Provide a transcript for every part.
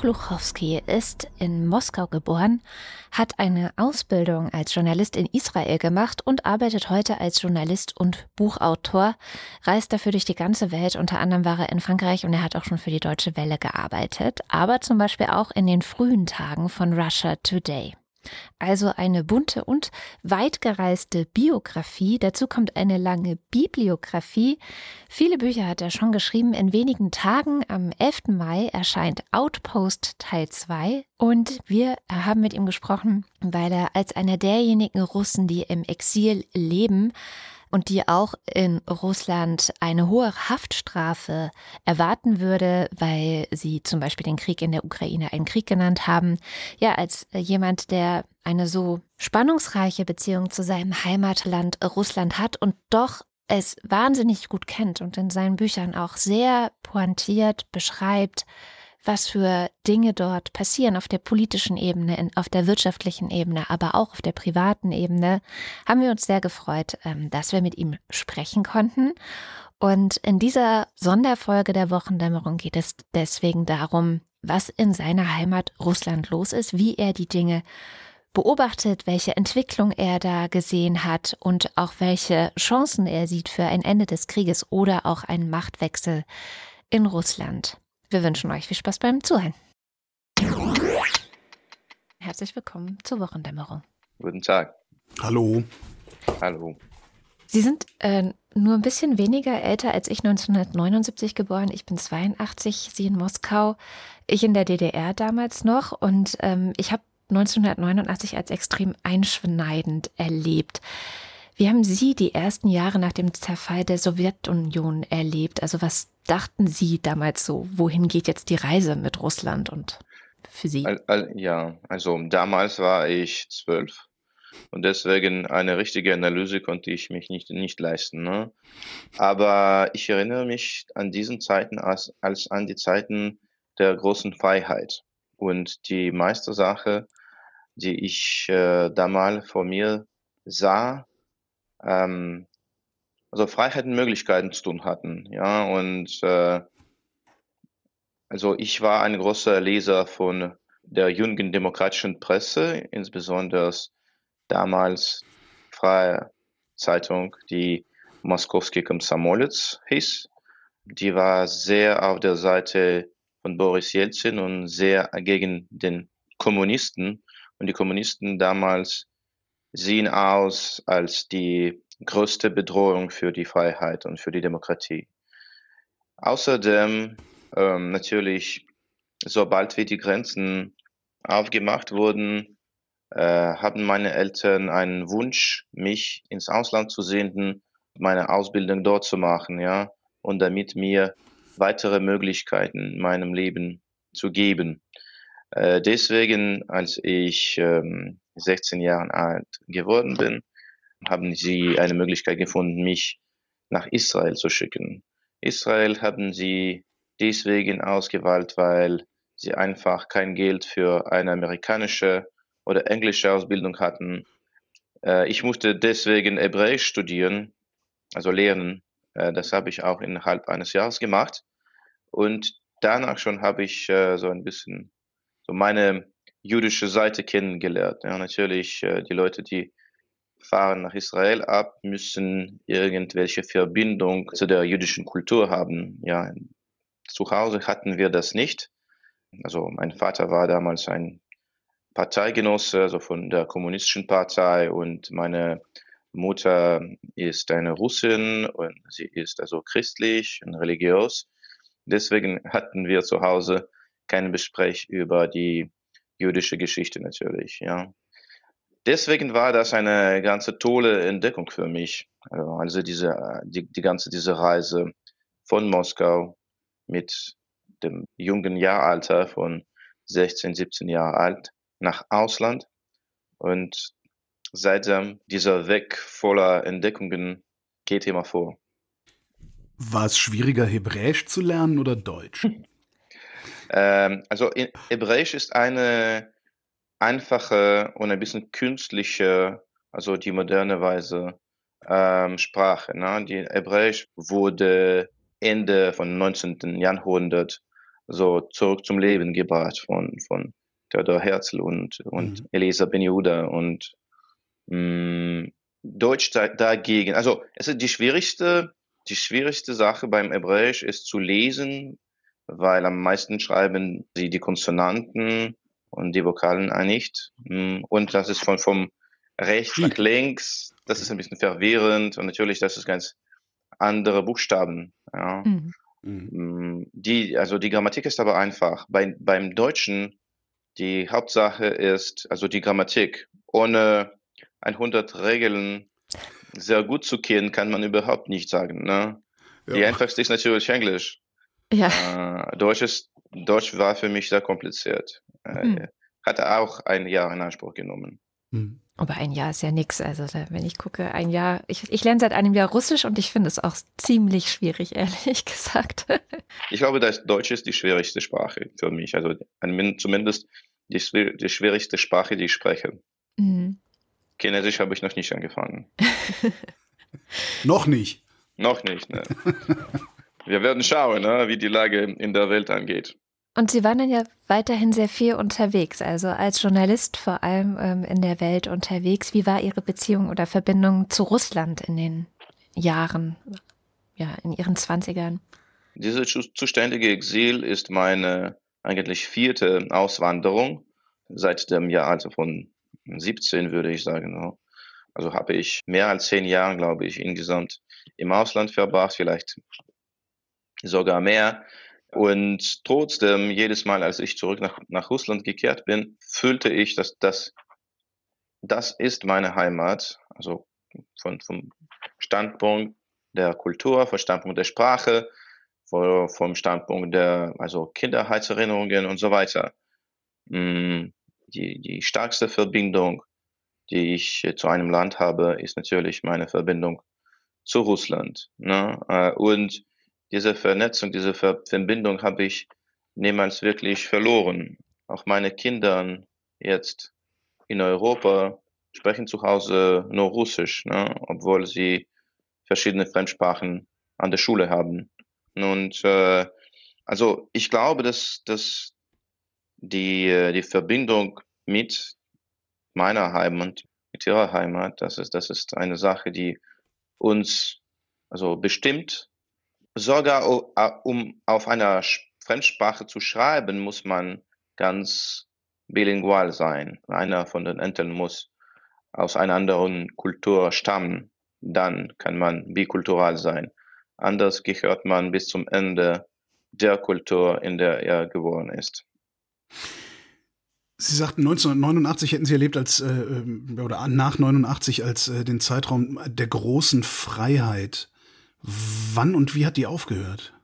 Dmitri Gluchowski ist in Moskau geboren, hat eine Ausbildung als Journalist in Israel gemacht und arbeitet heute als Journalist und Buchautor, reist dafür durch die ganze Welt. Unter anderem war er in Frankreich und er hat auch schon für die Deutsche Welle gearbeitet, aber zum Beispiel auch in den frühen Tagen von Russia Today. Also eine bunte und weitgereiste Biografie. Dazu kommt eine lange Bibliografie. Viele Bücher hat er schon geschrieben. In wenigen Tagen, am 11. Mai, erscheint Outpost Teil 2. Und wir haben mit ihm gesprochen, weil er als einer derjenigen Russen, die im Exil leben, und die auch in Russland eine hohe Haftstrafe erwarten würde, weil sie zum Beispiel den Krieg in der Ukraine einen Krieg genannt haben. Ja, als jemand, der eine so spannungsreiche Beziehung zu seinem Heimatland Russland hat und doch es wahnsinnig gut kennt und in seinen Büchern auch sehr pointiert beschreibt, was für Dinge dort passieren auf der politischen Ebene, auf der wirtschaftlichen Ebene, aber auch auf der privaten Ebene, haben wir uns sehr gefreut, ähm, dass wir mit ihm sprechen konnten. Und in dieser Sonderfolge der Wochendämmerung geht es deswegen darum, was in seiner Heimat Russland los ist, wie er die Dinge beobachtet, welche Entwicklung er da gesehen hat und auch welche Chancen er sieht für ein Ende des Krieges oder auch einen Machtwechsel in Russland. Wir wünschen euch viel Spaß beim Zuhören. Herzlich willkommen zur Wochendämmerung. Guten Tag. Hallo. Hallo. Sie sind äh, nur ein bisschen weniger älter als ich, 1979 geboren. Ich bin 82, Sie in Moskau, ich in der DDR damals noch. Und ähm, ich habe 1989 als extrem einschneidend erlebt. Wie haben Sie die ersten Jahre nach dem Zerfall der Sowjetunion erlebt? Also was dachten Sie damals so? Wohin geht jetzt die Reise mit Russland und für Sie? Ja, also damals war ich zwölf und deswegen eine richtige Analyse konnte ich mich nicht, nicht leisten. Ne? Aber ich erinnere mich an diesen Zeiten als, als an die Zeiten der großen Freiheit. Und die meiste Sache, die ich äh, damals vor mir sah, ähm, also Freiheiten, Möglichkeiten zu tun hatten. Ja, und äh, also ich war ein großer Leser von der jungen demokratischen Presse, insbesondere damals Freie Zeitung, die Moskowski Komsomolets hieß. Die war sehr auf der Seite von Boris Jelzin und sehr gegen den Kommunisten. Und die Kommunisten damals sehen aus als die größte Bedrohung für die Freiheit und für die Demokratie. Außerdem ähm, natürlich, sobald wir die Grenzen aufgemacht wurden, äh, haben meine Eltern einen Wunsch, mich ins Ausland zu senden, meine Ausbildung dort zu machen, ja, und damit mir weitere Möglichkeiten in meinem Leben zu geben. Äh, deswegen, als ich ähm, 16 Jahre alt geworden bin, haben sie eine Möglichkeit gefunden, mich nach Israel zu schicken. Israel haben sie deswegen ausgewählt, weil sie einfach kein Geld für eine amerikanische oder englische Ausbildung hatten. Äh, ich musste deswegen Hebräisch studieren, also lernen. Äh, das habe ich auch innerhalb eines Jahres gemacht. Und danach schon habe ich äh, so ein bisschen so meine jüdische Seite kennengelernt. Ja, natürlich, die Leute, die fahren nach Israel ab, müssen irgendwelche Verbindung zu der jüdischen Kultur haben. Ja, zu Hause hatten wir das nicht. Also mein Vater war damals ein Parteigenosse, also von der kommunistischen Partei und meine Mutter ist eine Russin und sie ist also christlich und religiös. Deswegen hatten wir zu Hause kein Gespräch über die jüdische Geschichte natürlich, ja deswegen war das eine ganze tolle Entdeckung für mich. Also, also diese, die, die ganze diese Reise von Moskau mit dem jungen Jahralter von 16, 17 Jahre alt nach Ausland und seitdem dieser Weg voller Entdeckungen geht immer vor. War es schwieriger, Hebräisch zu lernen oder Deutsch? ähm, also Hebräisch ist eine einfache und ein bisschen künstliche, also die moderne Weise ähm, Sprache. Ne? Die Hebräisch wurde Ende von 19. Jahrhundert so zurück zum Leben gebracht von, von Theodor Herzl und, und mhm. Elisa Benjuda und mh, mm, Deutsch dagegen. Also es ist die schwierigste, die schwierigste Sache beim Hebräisch ist zu lesen, weil am meisten schreiben sie die Konsonanten und die Vokalen nicht. Mm, und das ist von vom rechts nach links. Das ist ein bisschen verwirrend und natürlich, das ist ganz andere Buchstaben. Ja. Mhm. Mm, die, also die Grammatik ist aber einfach. Bei, beim Deutschen, die Hauptsache ist, also die Grammatik. Ohne 100 Regeln sehr gut zu kennen, kann man überhaupt nicht sagen. Ne? Ja. Die einfachste ist natürlich Englisch. Ja. Äh, Deutsch, ist, Deutsch war für mich sehr kompliziert. Äh, hm. Hatte auch ein Jahr in Anspruch genommen. Hm. Aber ein Jahr ist ja nichts. Also wenn ich gucke, ein Jahr, ich, ich lerne seit einem Jahr Russisch und ich finde es auch ziemlich schwierig, ehrlich gesagt. ich glaube, dass Deutsch ist die schwierigste Sprache für mich. Also zumindest die, die schwierigste Sprache, die ich spreche. Mhm. Chinesisch habe ich noch nicht angefangen. noch nicht. Noch nicht, ne? Wir werden schauen, ne, wie die Lage in der Welt angeht. Und Sie waren dann ja weiterhin sehr viel unterwegs, also als Journalist vor allem ähm, in der Welt unterwegs. Wie war Ihre Beziehung oder Verbindung zu Russland in den Jahren, ja, in Ihren Zwanzigern? Dieses zuständige Exil ist meine eigentlich vierte Auswanderung seit dem Jahr also von 17, würde ich sagen. Also habe ich mehr als zehn Jahre, glaube ich, insgesamt im Ausland verbracht, vielleicht sogar mehr. Und trotzdem, jedes Mal, als ich zurück nach, nach Russland gekehrt bin, fühlte ich, dass das, das ist meine Heimat. Also von, vom Standpunkt der Kultur, vom Standpunkt der Sprache, vom Standpunkt der also Kinderheitserinnerungen und so weiter. Mm, die, die stärkste Verbindung, die ich zu einem Land habe, ist natürlich meine Verbindung zu Russland. Ne? Äh, und diese Vernetzung, diese Verbindung habe ich niemals wirklich verloren. Auch meine Kinder jetzt in Europa sprechen zu Hause nur Russisch, ne? obwohl sie verschiedene Fremdsprachen an der Schule haben. Und äh, also ich glaube, dass, dass die, äh, die Verbindung mit meiner Heimat, mit ihrer Heimat, das ist, das ist eine Sache, die uns also bestimmt sogar um auf einer Fremdsprache zu schreiben, muss man ganz bilingual sein. Einer von den Eltern muss aus einer anderen Kultur stammen. Dann kann man bikultural sein. Anders gehört man bis zum Ende der Kultur, in der er geboren ist. Sie sagten 1989 hätten Sie erlebt als äh, äh oder nach 89 als äh, den Zeitraum der großen Freiheit. Wann und wie hat die aufgehört?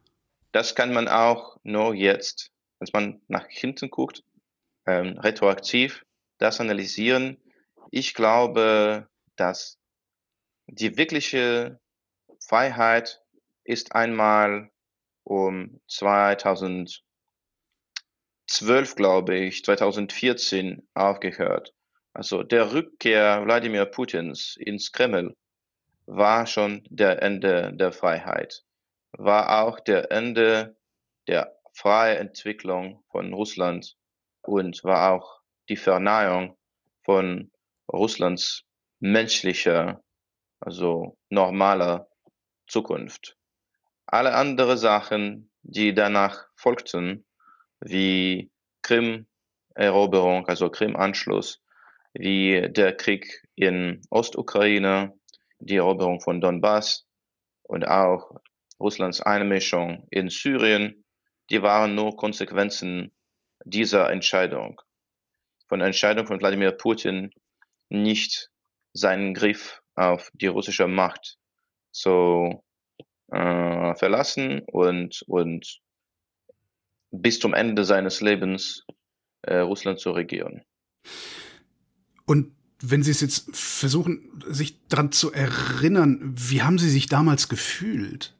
Das kann man auch nur jetzt, wenn man nach hinten guckt, ähm, retroaktiv das analysieren. Ich glaube, dass die wirkliche Freiheit ist einmal um 2012, glaube ich, 2014 aufgehört. Also der Rückkehr Wladimir Putins ins Kreml war schon der Ende der Freiheit, war auch der Ende der freien Entwicklung von Russland und war auch die Verneinung von Russlands menschlicher, also normaler Zukunft. Alle andere Sachen, die danach folgten, wie Krim-Eroberung, also Krim-Anschluss, wie der Krieg in Ostukraine, die Eroberung von Donbass und auch Russlands Einmischung in Syrien, die waren nur Konsequenzen dieser Entscheidung. Von der Entscheidung von Wladimir Putin nicht seinen Griff auf die russische Macht zu äh, verlassen und, und bis zum Ende seines Lebens äh, Russland zu regieren. Und wenn Sie es jetzt versuchen, sich daran zu erinnern, wie haben Sie sich damals gefühlt?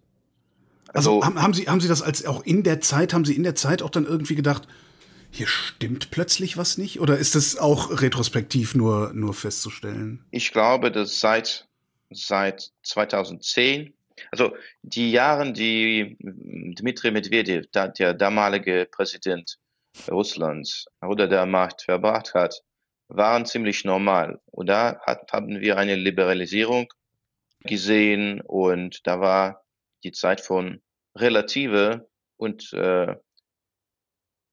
Also, also haben, haben, Sie haben Sie das als auch in der Zeit haben Sie in der Zeit auch dann irgendwie gedacht, hier stimmt plötzlich was nicht? Oder ist das auch retrospektiv nur nur festzustellen? Ich glaube, dass seit seit 2010 Also die Jahre, die Dmitri Medvedev, der damalige Präsident Russlands oder der Macht verbracht hat, waren ziemlich normal. Und da hat, haben wir eine Liberalisierung gesehen und da war die Zeit von relative und äh,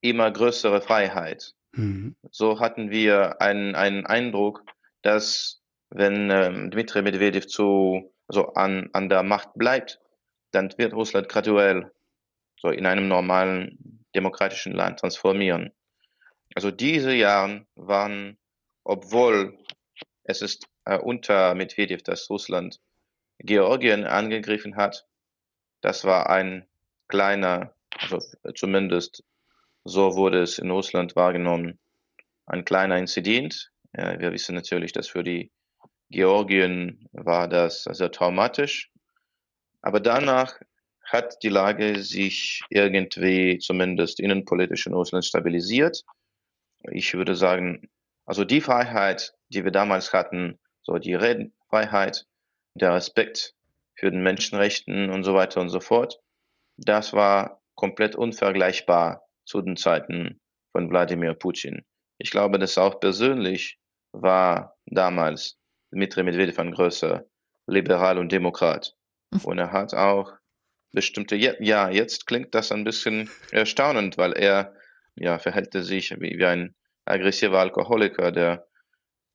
immer größere Freiheit. Mhm. So hatten wir einen, einen Eindruck, dass wenn ähm, Dmitri Medvedev zu, also an, an der Macht bleibt, dann wird Russland graduell so in einem normalen demokratischen Land transformieren. Also diese Jahre waren, obwohl es ist äh, unter Medvedev, dass Russland Georgien angegriffen hat, das war ein kleiner, also zumindest so wurde es in Russland wahrgenommen, ein kleiner Inzident. Ja, wir wissen natürlich, dass für die Georgien war das sehr traumatisch. Aber danach hat die Lage sich irgendwie zumindest innenpolitisch in Russland stabilisiert. Ich würde sagen, also die Freiheit, die wir damals hatten, so die Redenfreiheit, der Respekt für den Menschenrechten und so weiter und so fort, das war komplett unvergleichbar zu den Zeiten von Wladimir Putin. Ich glaube, dass auch persönlich war damals Dmitri Medvedev ein größer Liberal und Demokrat. Hm. Und er hat auch bestimmte, ja, jetzt klingt das ein bisschen erstaunend, weil er ja, verhält sich wie ein aggressiver Alkoholiker, der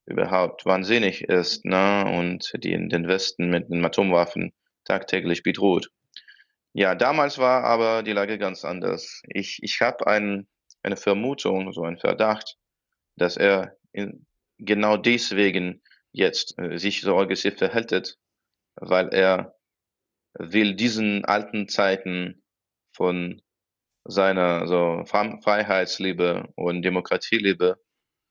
überhaupt wahnsinnig ist ne, und die in den Westen mit den Atomwaffen tagtäglich bedroht. Ja, damals war aber die Lage ganz anders. Ich, ich habe ein, eine Vermutung, so einen Verdacht, dass er in, genau deswegen jetzt äh, sich so aggressiv verhält, weil er will diesen alten Zeiten von seiner so Freiheitsliebe und Demokratieliebe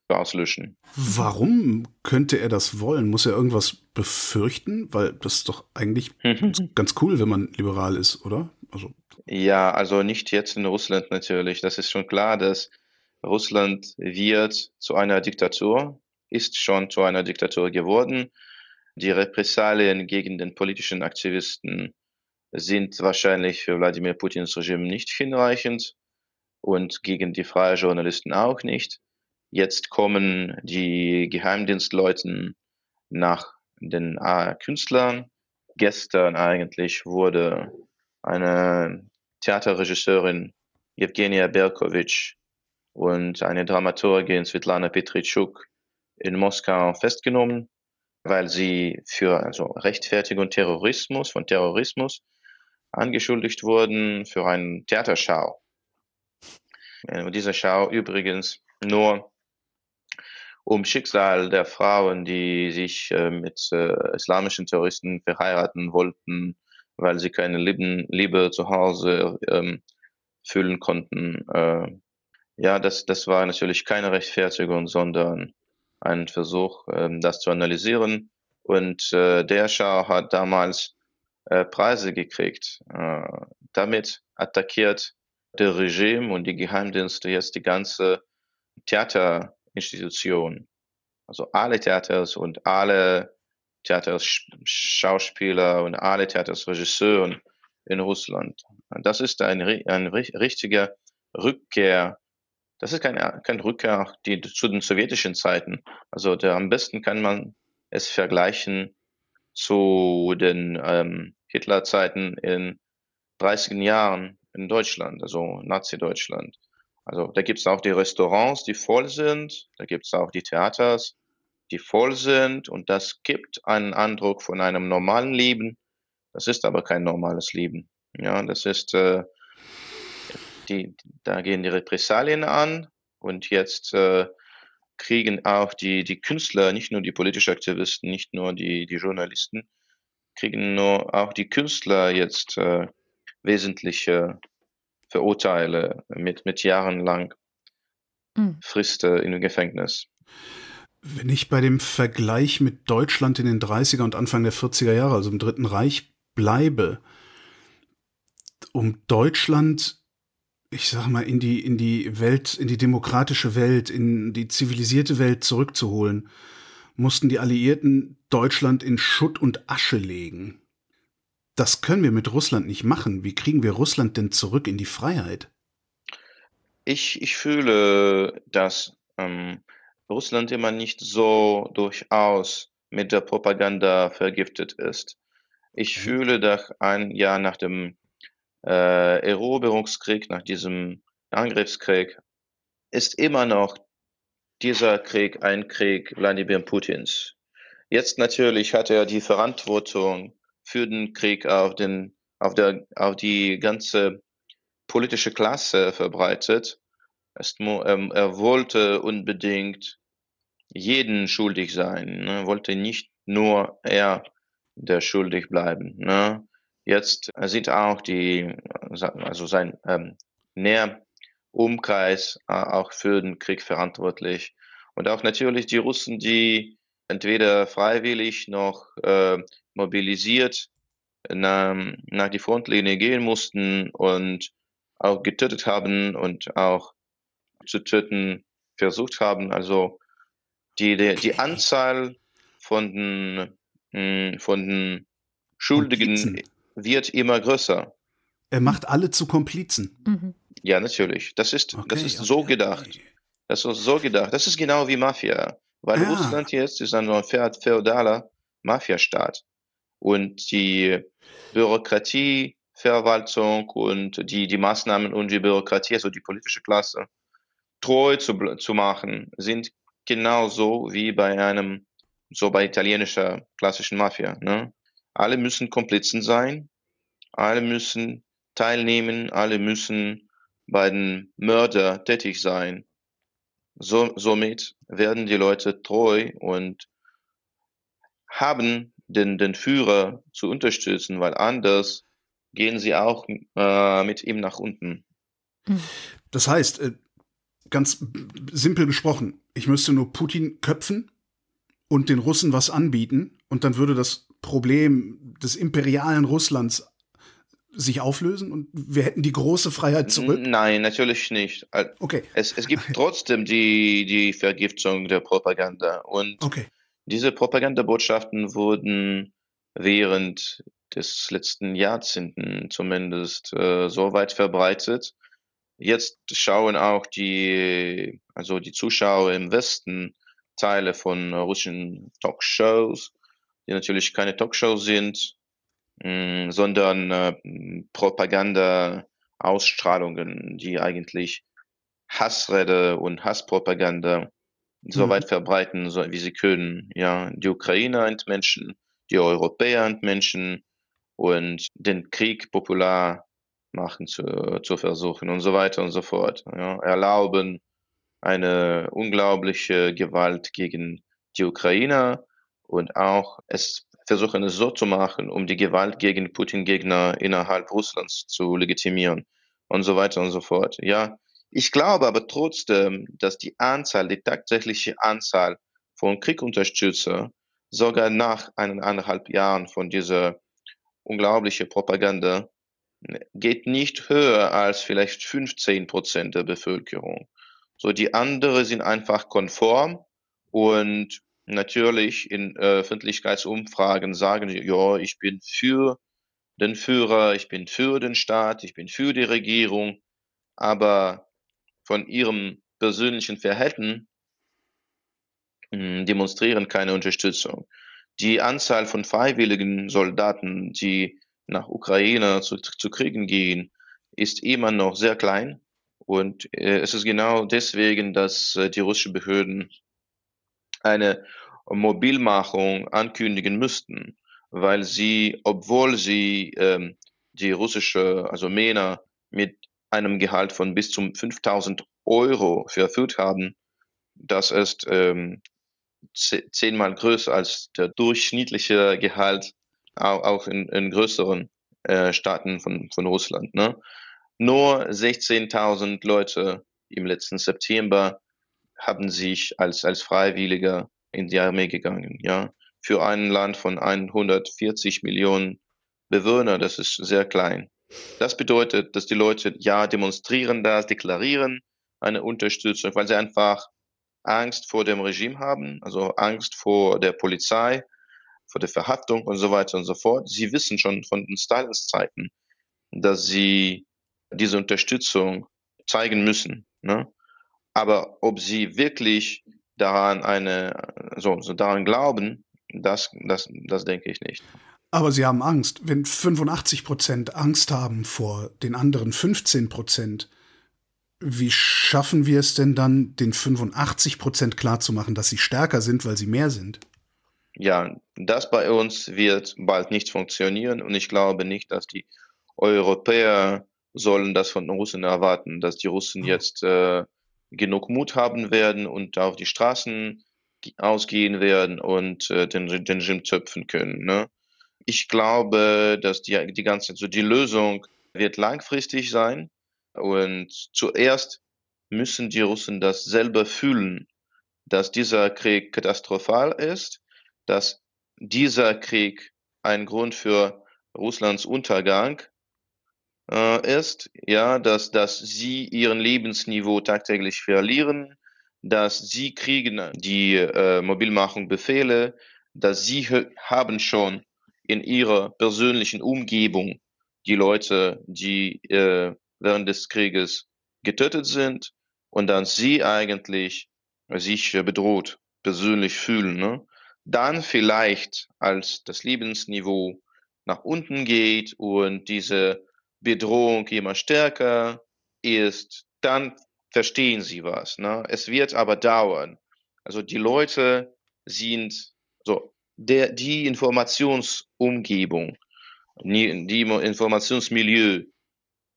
auslöschen. Warum könnte er das wollen? Muss er irgendwas befürchten? Weil das ist doch eigentlich ganz cool, wenn man liberal ist, oder? Also. Ja, also nicht jetzt in Russland natürlich. Das ist schon klar, dass Russland wird zu einer Diktatur, ist schon zu einer Diktatur geworden. Die Repressalien gegen den politischen Aktivisten sind wahrscheinlich für Wladimir Putins Regime nicht hinreichend und gegen die freien Journalisten auch nicht. Jetzt kommen die Geheimdienstleuten nach den Künstlern. Gestern eigentlich wurde eine Theaterregisseurin Evgenia Berkovich und eine Dramaturgin Svetlana Petritschuk in Moskau festgenommen, weil sie für also Rechtfertigung Terrorismus von Terrorismus angeschuldigt wurden für eine Theaterschau. Und diese Schau übrigens nur um Schicksal der Frauen, die sich äh, mit äh, islamischen Terroristen verheiraten wollten, weil sie keine Liebe zu Hause ähm, fühlen konnten. Äh, ja, das, das war natürlich keine Rechtfertigung, sondern ein Versuch, ähm, das zu analysieren. Und äh, der Schau hat damals äh, Preise gekriegt. Äh, damit attackiert der Regime und die Geheimdienste jetzt die ganze Theater Institution. Also alle Theaters und alle Theaterschauspieler und alle Theaterregisseure in Russland. Das ist ein, ein richtiger Rückkehr. Das ist keine, keine Rückkehr die, zu den sowjetischen Zeiten. Also der, am besten kann man es vergleichen zu den ähm, Hitlerzeiten in 30 Jahren in Deutschland, also Nazi-Deutschland. Also da gibt es auch die Restaurants, die voll sind, da gibt es auch die Theaters, die voll sind und das gibt einen Eindruck von einem normalen Leben. Das ist aber kein normales Leben. Ja, das ist, äh, die, da gehen die Repressalien an und jetzt äh, kriegen auch die, die Künstler, nicht nur die politischen Aktivisten, nicht nur die, die Journalisten, kriegen nur auch die Künstler jetzt äh, wesentliche verurteile mit, mit jahrelang mhm. Frist äh, im Gefängnis. Wenn ich bei dem Vergleich mit Deutschland in den 30er und Anfang der 40er Jahre, also im Dritten Reich, bleibe, um Deutschland, ich sag mal, in die, in die Welt, in die demokratische Welt, in die zivilisierte Welt zurückzuholen, mussten die Alliierten Deutschland in Schutt und Asche legen. das können wir mit Russland nicht machen. Wie kriegen wir Russland denn zurück in die Freiheit? Ich, ich fühle, dass ähm, Russland immer nicht so durchaus mit der Propaganda vergiftet ist. Ich mhm. fühle, dass ein Jahr nach dem äh, Eroberungskrieg, nach diesem Angriffskrieg, ist immer noch dieser Krieg ein Krieg Wladimir Putins. Jetzt natürlich hat er die Verantwortung für den Krieg auf, den, auf, der, auf die ganze politische Klasse verbreitet. Es, ähm, er wollte unbedingt jeden schuldig sein, ne? wollte nicht nur er der schuldig bleiben. Ne? Jetzt sind auch die, also sein ähm, Näherumkreis äh, auch für den Krieg verantwortlich. Und auch natürlich die Russen, die entweder freiwillig noch äh, mobilisiert nach, nach die Frontlinie gehen mussten und auch getötet haben und auch zu töten versucht haben. Also die, die, die Anzahl von den, hm, von den Schuldigen wird immer größer. Er macht alle zu Komplizen. Mhm. Ja, natürlich. Das ist, okay, das ist okay, so gedacht. Okay. Das ist so gedacht. Das ist genau wie Mafia. Weil ja. Russland jetzt ist ein feudaler Mafiastaat. Und die Bürokratie, Verwaltung und die, die Maßnahmen und die Bürokratie, also die politische Klasse, treu zu, zu machen, sind genauso wie bei einem, so bei italienischer klassischen Mafia. Ne? Alle müssen Komplizen sein, alle müssen teilnehmen, alle müssen bei den Mörder tätig sein. So, somit werden die Leute treu und haben den, den Führer zu unterstützen, weil anders gehen sie auch äh, mit ihm nach unten. Das heißt, äh, ganz simpel gesprochen, ich müsste nur Putin köpfen und den Russen was anbieten und dann würde das Problem des imperialen Russlands sich auflösen und wir hätten die große Freiheit zurück? Nein, natürlich nicht. Okay. Es, es gibt trotzdem die, die Vergiftung der Propaganda und okay. diese Propagandabotschaften wurden während des letzten Jahrzehnten zumindest äh, so weit verbreitet, Jetzt schauen auch die, also die Zuschauer im Westen Teile von russischen Talkshows, die natürlich keine Talkshows sind, mh, mm, sondern äh, Propaganda-Ausstrahlungen, die eigentlich Hassrede und Hasspropaganda mhm. so weit verbreiten, so, wie sie können. Ja, die Ukrainer entmenschen, die Europäer entmenschen und den Krieg popular machen zu, zu versuchen und so weiter und so fort. Ja. Erlauben eine unglaubliche Gewalt gegen die Ukrainer und auch es versuchen es so zu machen, um die Gewalt gegen Putin-Gegner innerhalb Russlands zu legitimieren und so weiter und so fort. Ja, ich glaube aber trotzdem, dass die Anzahl, die tatsächliche Anzahl von Kriegunterstützer sogar nach eineinhalb Jahren von dieser unglaublichen Propaganda geht nicht höher als vielleicht 15 Prozent der Bevölkerung. So, die anderen sind einfach konform und natürlich in äh, Öffentlichkeitsumfragen sagen ja, ich bin für den Führer, ich bin für den Staat, ich bin für die Regierung, aber von ihrem persönlichen Verhalten hm, demonstrieren keine Unterstützung. Die Anzahl von freiwilligen Soldaten, die nach Ukraine zu, zu Kriegen gehen, ist immer noch sehr klein. Und äh, es ist genau deswegen, dass äh, die russischen Behörden eine Mobilmachung ankündigen müssten, weil sie, obwohl sie ähm, die russische, also Männer mit einem Gehalt von bis zu 5000 Euro verführt haben, das ist ähm, zehnmal größer als der durchschnittliche Gehalt auch in, in größeren äh, Staaten von, von Russland. Ne? Nur 16.000 Leute im letzten September haben sich als, als Freiwilliger in die Armee gegangen. Ja? Für ein Land von 140 Millionen Bewohner, das ist sehr klein. Das bedeutet, dass die Leute ja demonstrieren das, deklarieren eine Unterstützung, weil sie einfach Angst vor dem Regime haben, also Angst vor der Polizei, vor der Verhaftung und so weiter und so fort. Sie wissen schon von den Stalins Zeiten, dass sie diese Unterstützung zeigen müssen. Ne? Aber ob sie wirklich daran eine, so, so daran glauben, das, das, das denke ich nicht. Aber Sie haben Angst. Wenn 85 Prozent Angst haben vor den anderen 15 Prozent, wie schaffen wir es denn dann, den 85 Prozent klarzumachen, dass sie stärker sind, weil sie mehr sind? Ja, das bei uns wird bald nicht funktionieren und ich glaube nicht, dass die Europäer sollen das von den Russen erwarten, dass die Russen hm. jetzt äh, genug Mut haben werden und auf die Straßen ausgehen werden und äh, den, den Regime zöpfen können. Ne? Ich glaube, dass die, die ganze, so die Lösung wird langfristig sein und zuerst müssen die Russen das selber fühlen, dass dieser Krieg katastrophal ist, dass dieser Krieg ein Grund für Russlands Untergang äh, ist, ja, dass, dass sie ihren Lebensniveau tagtäglich verlieren, dass sie kriegen die äh, Mobilmachung Befehle, dass sie haben schon in ihrer persönlichen Umgebung die Leute, die äh, während des Krieges getötet sind und dann sie eigentlich sich bedroht persönlich fühlen, ne? dann vielleicht als das Lebensniveau nach unten geht und diese Bedrohung immer stärker ist, dann verstehen sie was. Ne? Es wird aber dauern. Also die Leute sind so der die Informationsumgebung, die Informationsmilieu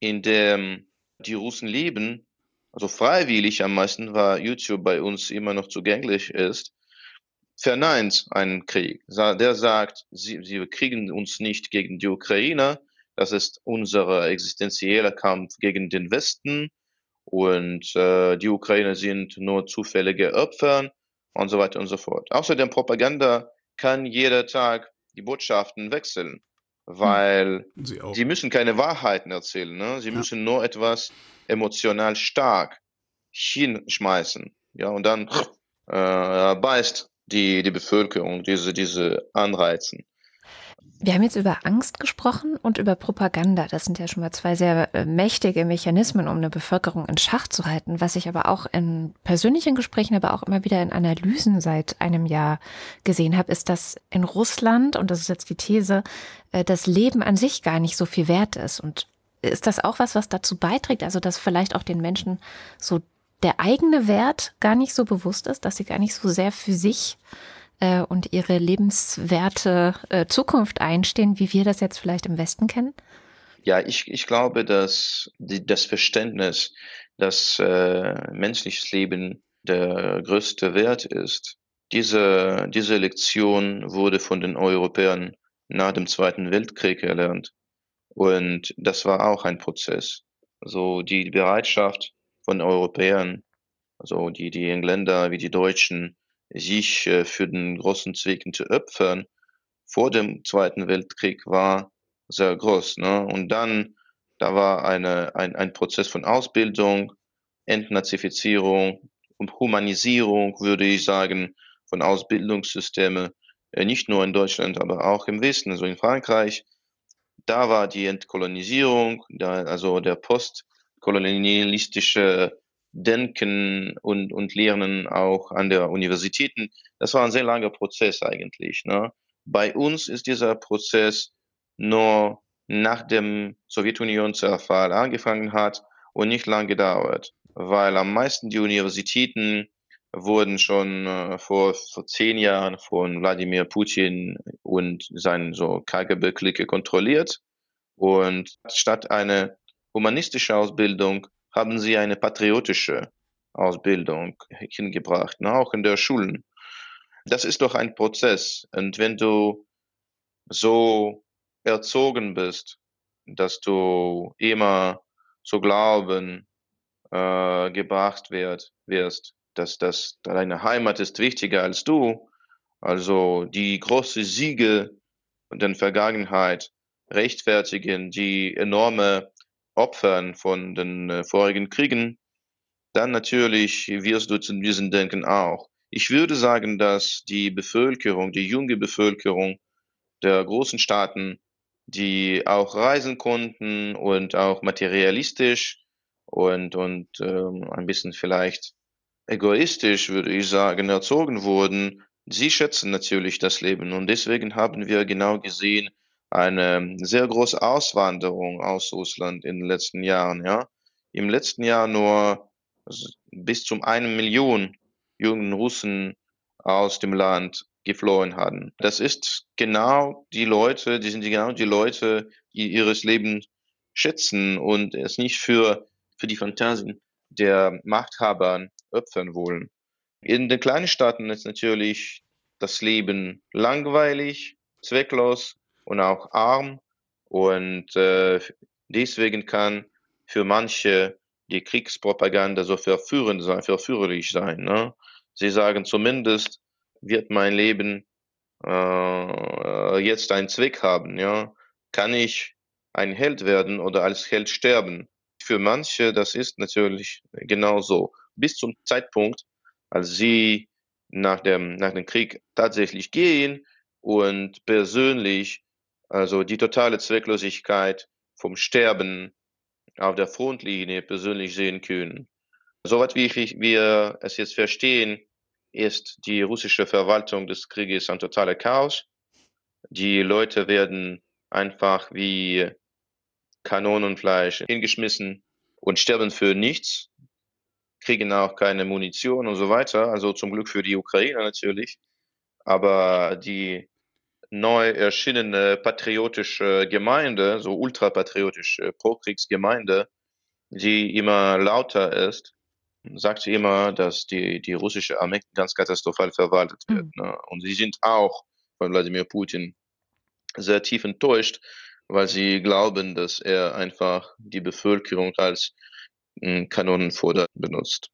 in dem die Russen leben, also freiwillig am meisten, weil YouTube bei uns immer noch zugänglich ist, verneint einen Krieg. Der sagt, sie, sie kriegen uns nicht gegen die Ukrainer, das ist unser existenzieller Kampf gegen den Westen und äh, die Ukrainer sind nur zufällige Opfer und so weiter und so fort. Außerdem Propaganda kann jeder Tag die Botschaften wechseln. Hm. weil sie, sie, müssen keine Wahrheiten erzählen. Ne? Sie ja. müssen nur etwas emotional stark hinschmeißen. Ja, und dann äh, beißt die, die Bevölkerung diese, diese Anreizen. Wir haben jetzt über Angst gesprochen und über Propaganda. Das sind ja schon mal zwei sehr äh, mächtige Mechanismen, um eine Bevölkerung in Schach zu halten. Was ich aber auch in persönlichen Gesprächen, aber auch immer wieder in Analysen seit einem Jahr gesehen habe, ist, dass in Russland, und das ist jetzt die These, äh, das Leben an sich gar nicht so viel wert ist. Und ist das auch was, was dazu beiträgt? Also, dass vielleicht auch den Menschen so der eigene Wert gar nicht so bewusst ist, dass sie gar nicht so sehr für sich äh, und ihre lebenswerte äh, Zukunft einstehen, wie wir das jetzt vielleicht im Westen kennen? Ja, ich, ich glaube, dass die, das Verständnis, dass äh, menschliches Leben der größte Wert ist, diese, diese Lektion wurde von den Europäern nach dem Zweiten Weltkrieg erlernt. Und das war auch ein Prozess. Also die Bereitschaft von Europäern, also die, die Engländer wie die Deutschen, sich äh, für den großen Zweck zu opfern vor dem Zweiten Weltkrieg war sehr groß. Ne? Und dann, da war eine, ein, ein Prozess von Ausbildung, Entnazifizierung und Humanisierung, würde ich sagen, von Ausbildungssystemen, äh, nicht nur in Deutschland, aber auch im Westen, also in Frankreich. Da war die Entkolonisierung, da, also der postkolonialistische Denken und, und Lernen auch an der Universitäten. Das war ein sehr langer Prozess eigentlich. Ne? Bei uns ist dieser Prozess nur nach dem Sowjetunion-Zerfall angefangen hat und nicht lang gedauert, weil am meisten die Universitäten wurden schon äh, vor, vor zehn Jahren von Wladimir Putin und seinen so KGB-Clique kontrolliert. Und statt eine humanistische Ausbildung haben sie eine patriotische Ausbildung hingebracht, ne, auch in der Schulen. Das ist doch ein Prozess. Und wenn du so erzogen bist, dass du immer zu glauben äh, gebracht wird, wirst, dass das deine Heimat ist wichtiger als du, also die große Siege der Vergangenheit rechtfertigen die enorme Opfern von den äh, vorigen Kriegen, dann natürlich wirst du zu diesem Denken auch. Ich würde sagen, dass die Bevölkerung, die junge Bevölkerung der großen Staaten, die auch reisen konnten und auch materialistisch und, und ähm, ein bisschen vielleicht egoistisch, würde ich sagen, erzogen wurden, sie schätzen natürlich das Leben. Und deswegen haben wir genau gesehen, eine sehr große Auswanderung aus Russland in den letzten Jahren. Ja, im letzten Jahr nur bis zum eine Million jungen Russen aus dem Land geflohen hatten. Das ist genau die Leute, die sind genau die Leute, die ihres Leben schätzen und es nicht für, für die Fantasien der Machthaber opfern wollen. In den kleinen Staaten ist natürlich das Leben langweilig, zwecklos und auch arm und äh, deswegen kann für manche die Kriegspropaganda so verführend sein, verführerisch sein. Ne? Sie sagen zumindest, wird mein Leben äh, jetzt einen Zweck haben, ja? Kann ich ein Held werden oder als Held sterben? Für manche, das ist natürlich genau so. Bis zum Zeitpunkt, als sie nach dem, nach dem Krieg tatsächlich gehen und persönlich, also die totale Zwecklosigkeit vom Sterben auf der Frontlinie persönlich sehen können. Soweit wie wir es jetzt verstehen, ist die russische Verwaltung des Krieges ein totaler Chaos. Die Leute werden einfach wie Kanonenfleisch hingeschmissen und sterben für nichts, kriegen auch keine Munition und so weiter. Also zum Glück für die Ukrainer natürlich. Aber die neu erschienene patriotische Gemeinde, so ultrapatriotische Prokriegsgemeinde, die immer lauter ist, sagt sie immer, dass die, die russische Armee ganz katastrophal verwaltet wird. Mhm. Ne? Und sie sind auch von Wladimir Putin sehr tief enttäuscht, weil sie glauben, dass er einfach die Bevölkerung als hm, Kanonenfutter benutzt.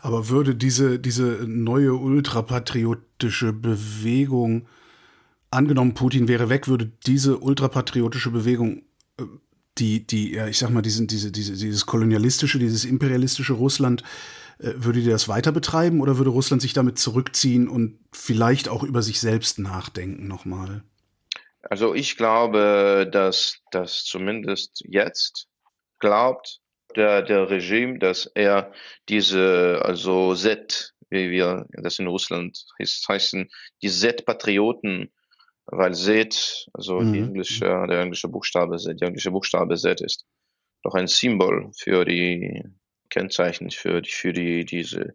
Aber würde diese, diese neue ultrapatriotische Bewegung angenommen, Putin wäre weg, würde diese ultrapatriotische Bewegung äh, die, die, ich sag mal, diesen, diese, diese, dieses kolonialistische, dieses imperialistische Russland, äh, würde die das weiter betreiben oder würde Russland sich damit zurückziehen und vielleicht auch über sich selbst nachdenken nochmal? Also ich glaube, dass das zumindest jetzt glaubt der, der Regime, dass er diese, also Z, wie wir das in Russland heißen, die Z-Patrioten weil Z, also mhm. die englische, der englische Buchstabe Z, der englische Buchstabe Z ist doch ein Symbol für die Kennzeichen für die, für die, diese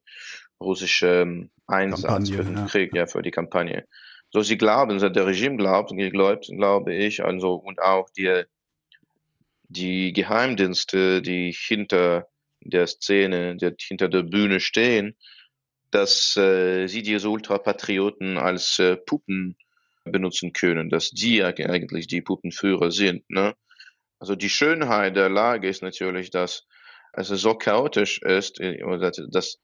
russische ähm, Einsatz Kampagne, für den ja. Krieg, ja, für die Kampagne. So, sie glauben, der Regime glaubt, glaubt, glaube ich, also, und auch die, die Geheimdienste, die hinter der Szene, die hinter der Bühne stehen, dass äh, sie diese Ultrapatrioten als äh, Puppen benutzen können, dass die eigentlich die Puppenführer sind. Ne? Also die Schönheit der Lage ist natürlich, dass es so chaotisch ist, äh, dass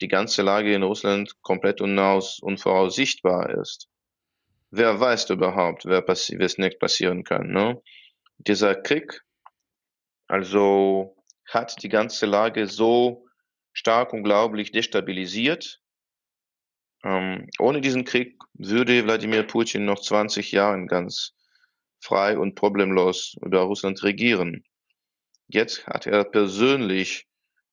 die ganze Lage in Russland komplett unvoraussichtbar ist. Wer weiß überhaupt, wer passi was nicht passieren kann. Ne? Dieser Krieg, also hat die ganze Lage so stark unglaublich destabilisiert, ähm, ohne diesen Krieg würde Wladimir Putin noch 20 Jahre ganz frei und problemlos über Russland regieren. Jetzt hat er persönlich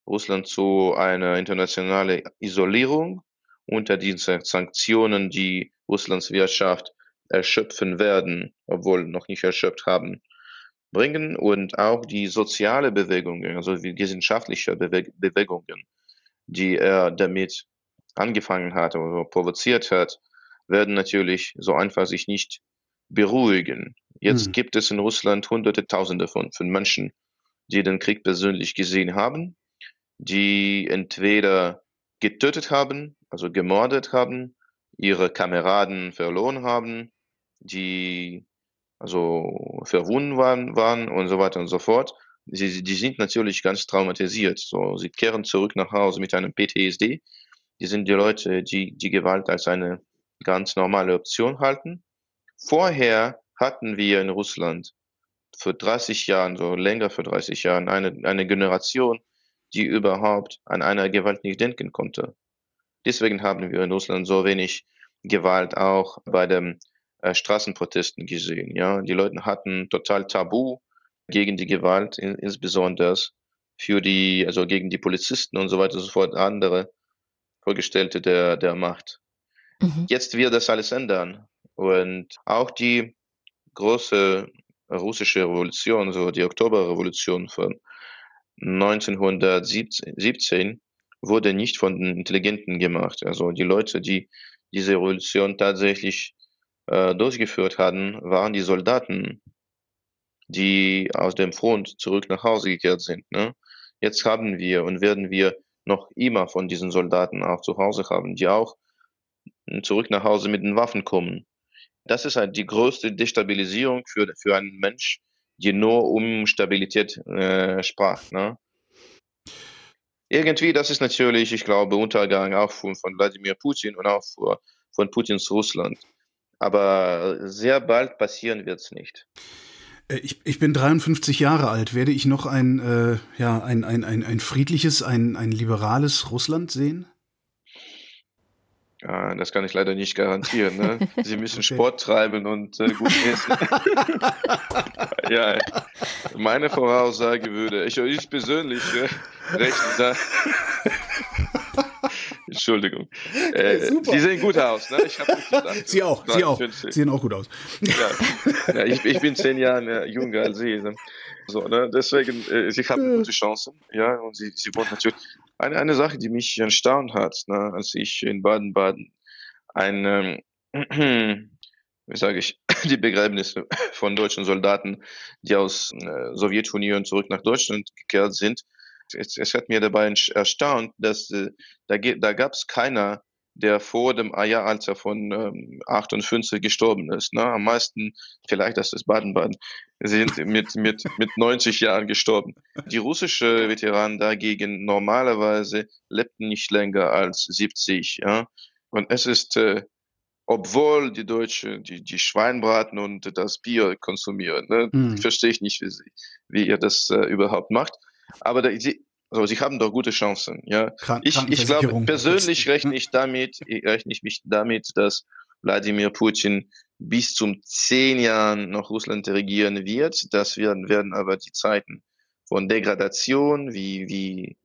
Russland zu einer internationalen Isolierung unter diesen Sanktionen, die Russlands Wirtschaft erschöpfen werden, obwohl noch nicht erschöpft haben, bringen und auch die soziale Bewegungen, also die gesellschaftliche Bewegungen, die er damit angefangen hat oder provoziert hat, werden natürlich so einfach sich nicht beruhigen. Jetzt mhm. gibt es in Russland hunderte, tausende von, von Menschen, die den Krieg persönlich gesehen haben, die entweder getötet haben, also gemordet haben, ihre Kameraden verloren haben, die also verwunden waren, waren und so weiter und so fort. Sie, die sind natürlich ganz traumatisiert. So, sie kehren zurück nach Hause mit einem PTSD die sind die Leute, die die Gewalt als eine ganz normale Option halten. Vorher hatten wir in Russland für 30 Jahren, so länger für 30 Jahren, eine, eine Generation, die überhaupt an einer Gewalt nicht denken konnte. Deswegen haben wir in Russland so wenig Gewalt auch bei den äh, Straßenprotesten gesehen. Ja, die Leute hatten total Tabu gegen die Gewalt, in, insbesondere für die, also gegen die Polizisten und so weiter und so fort, andere Vorgestellte der, der Macht. Mhm. Jetzt wird das alles ändern. Und auch die große russische Revolution, so die Oktoberrevolution von 1917, wurde nicht von den Intelligenten gemacht. Also die Leute, die diese Revolution tatsächlich äh, durchgeführt hatten, waren die Soldaten, die aus dem Front zurück nach Hause gekehrt sind. Ne? Jetzt haben wir und werden wir noch immer von diesen Soldaten auch zu Hause haben, die auch zurück nach Hause mit den Waffen kommen. Das ist halt die größte Destabilisierung für, für einen Mensch, die nur um Stabilität äh, sprach. Ne? Irgendwie, das ist natürlich, ich glaube, Untergang auch von, von Wladimir Putin und auch von Putins Russland. Aber sehr bald passieren wird es nicht. Äh, ich, ich bin 53 Jahre alt. Werde ich noch ein, äh, ja, ein, ein, ein, ein friedliches, ein, ein liberales Russland sehen? Ja, das kann ich leider nicht garantieren. Ne? Sie müssen okay. Sport treiben und äh, gut essen. ja, meine Voraussage würde, ich, ich persönlich äh, rechne da. Entschuldigung. Äh, Sie sehen gut aus, ne? Ich gedacht. Sie auch, Sie auch. Sie sehen auch gut aus. Ja, ja ich, ich, bin zehn Jahre jünger als Sie. Ne? So, ne? Deswegen, äh, Sie haben gute Chancen, ja, und Sie, Sie wollen natürlich. Eine, eine Sache, die mich erstaunt hat, ne, als ich in Baden-Baden ein, ähm, wie sage ich, die Begräbnisse von deutschen Soldaten, die aus äh, Sowjetunion zurück nach Deutschland gekehrt sind, es, es hat mir dabei erstaunt, dass äh, da, da gab es keiner, der vor dem Eieralter von ähm, 58 gestorben ist. Ne? Am meisten, vielleicht das ist Baden-Baden, sind mit, mit, mit 90 Jahren gestorben. Die russische Veteranen dagegen normalerweise lebten nicht länger als 70. Ja? Und es ist, äh, obwohl die Deutschen die, die Schweinbraten und das Bier konsumieren, ne? Mhm. verstehe ich nicht, wie, sie, wie ihr das äh, überhaupt macht. Aber da, sie, also sie haben doch gute Chancen. Ja, ich, ich glaube persönlich rechne ich damit, rechne ich mich damit, dass Wladimir Putin bis zum zehn Jahren noch Russland regieren wird. Das werden, werden aber die Zeiten von Degradation, wie, wie,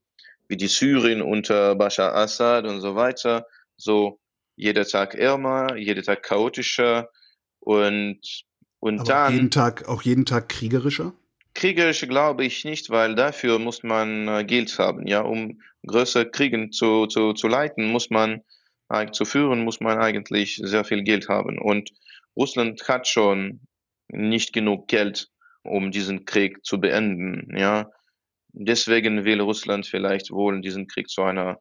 wie die Syrien unter Bashar Assad und so weiter, so jeder Tag ärmer, jeder Tag chaotischer und, und aber dann. Jeden Tag, auch jeden Tag kriegerischer? Kriegerisch glaube ich nicht, weil dafür muss man äh, Geld haben. Ja, um größere Kriegen zu, zu, zu leiten, muss man zu führen, muss man eigentlich sehr viel Geld haben. Und Russland hat schon nicht genug Geld, um diesen Krieg zu beenden. Ja, deswegen will Russland vielleicht wohl diesen Krieg zu einer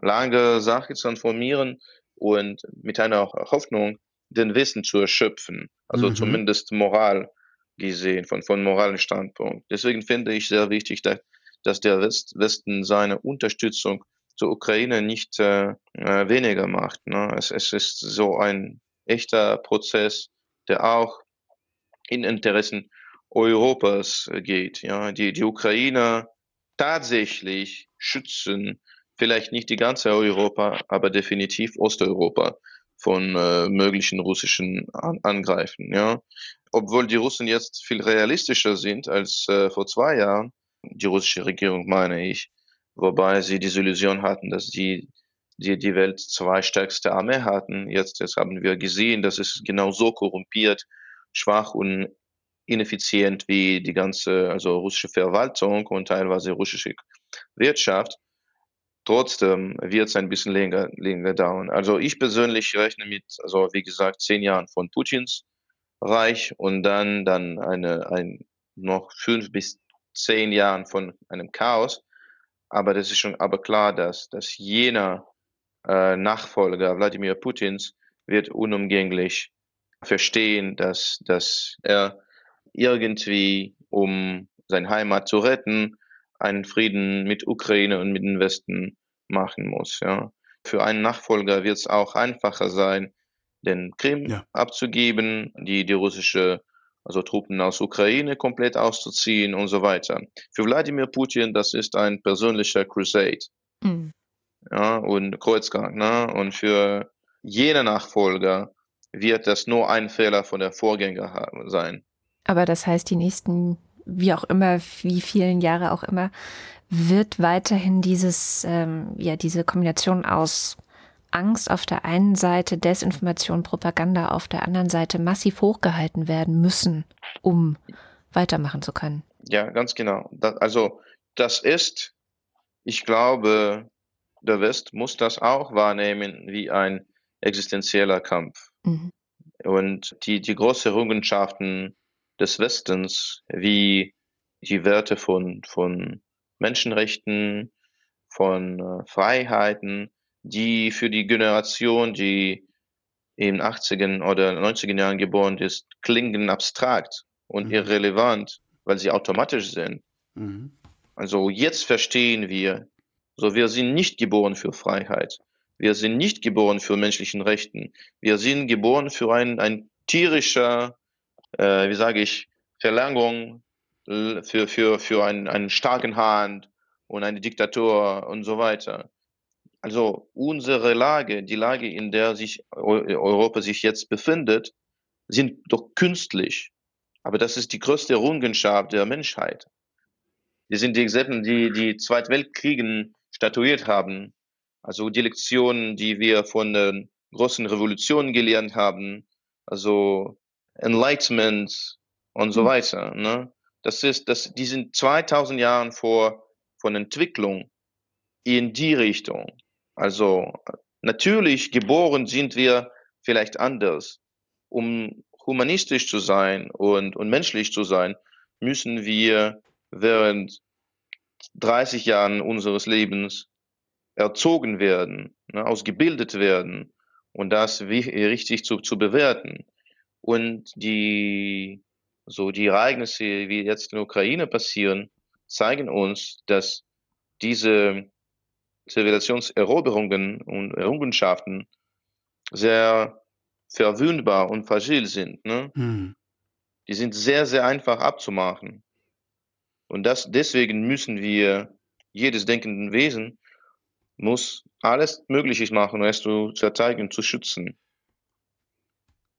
langen Sache transformieren und mit einer Hoffnung, den Wissen zu erschöpfen. Also mhm. zumindest Moral gesehen, von, von moralischen Standpunkt. Deswegen finde ich sehr wichtig, dass, dass der West, Westen seine Unterstützung zur Ukraine nicht äh, äh, weniger macht. Ne? Es, es ist so ein echter Prozess, der auch in Interessen Europas geht. Ja? Die, die Ukrainer tatsächlich schützen, vielleicht nicht die ganze Europa, aber definitiv Osteuropa von äh, möglichen russischen An Angreifen. Ja, obwohl die Russen jetzt viel realistischer sind als äh, vor zwei Jahren, die russische Regierung meine ich, wobei sie diese Illusion hatten, dass die die die Welt zwei stärkste Armee hatten. Jetzt, jetzt haben wir gesehen, dass es genau so korrumpiert, schwach und ineffizient wie die ganze also russische Verwaltung und teilweise russische Wirtschaft. Trotzdem wird es ein bisschen länger, länger dauern. Also ich persönlich rechne mit, also wie gesagt, zehn Jahren von Putins Reich und dann, dann eine, ein, noch fünf bis zehn Jahren von einem Chaos. Aber das ist schon aber klar, dass, dass jener äh, Nachfolger Wladimir Putins wird unumgänglich verstehen, dass, dass er irgendwie, um seine Heimat zu retten, einen Frieden mit Ukraine und mit dem Westen machen muss. Ja. Für einen Nachfolger wird es auch einfacher sein, den Krim ja. abzugeben, die, die russische also Truppen aus Ukraine komplett auszuziehen und so weiter. Für Wladimir Putin, das ist ein persönlicher Crusade. Mhm. ja, und Kreuzgang. Ne? Und für jene Nachfolger wird das nur ein Fehler von der Vorgänger sein. Aber das heißt, die nächsten, wie auch immer, wie vielen Jahre auch immer, wird weiterhin dieses, ähm, ja, diese Kombination aus Angst auf der einen Seite, Desinformation, Propaganda auf der anderen Seite massiv hochgehalten werden müssen, um weitermachen zu können. Ja, ganz genau. Das, also das ist, ich glaube, der West muss das auch wahrnehmen wie ein existenzieller Kampf. Mhm. Und die, die großen Errungenschaften des Westens, wie die Werte von, von Menschenrechten, von äh, Freiheiten, die für die Generation, die in 80er oder 90er Jahren geboren ist, klingen abstrakt und mhm. irrelevant, weil sie automatisch sind. Mhm. Also jetzt verstehen wir, so wir sind nicht geboren für Freiheit. Wir sind nicht geboren für menschlichen Rechten. Wir sind geboren für ein, ein tierischer, äh, wie sage ich, Verlängerung für, für, für einen, einen starken Hand und eine Diktatur und so weiter. Also unsere Lage, die Lage, in der sich Europa sich jetzt befindet, sind doch künstlich. Aber das ist die größte Errungenschaft der Menschheit. Wir sind dieselben, die die Zweiten Weltkriegen statuiert haben. Also die Lektionen, die wir von den großen Revolutionen gelernt haben, also Enlightenment und so mhm. weiter. Ne? Das ist, das, die sind 2000 Jahren vor von Entwicklung in die Richtung. Also natürlich geboren sind wir vielleicht anders. Um humanistisch zu sein und, und menschlich zu sein, müssen wir während 30 Jahren unseres Lebens erzogen werden, ne, ausgebildet werden und das wie, richtig zu, zu bewerten. Und die, so die Ereignisse, wie jetzt in der Ukraine passieren, zeigen uns, dass diese Zivilisationseroberungen und Errungenschaften sehr verwundbar und fragil sind. Ne? Hm. Die sind sehr, sehr einfach abzumachen. Und das, deswegen müssen wir, jedes denkenden Wesen muss alles Mögliche machen, um es zu verteidigen, zu schützen.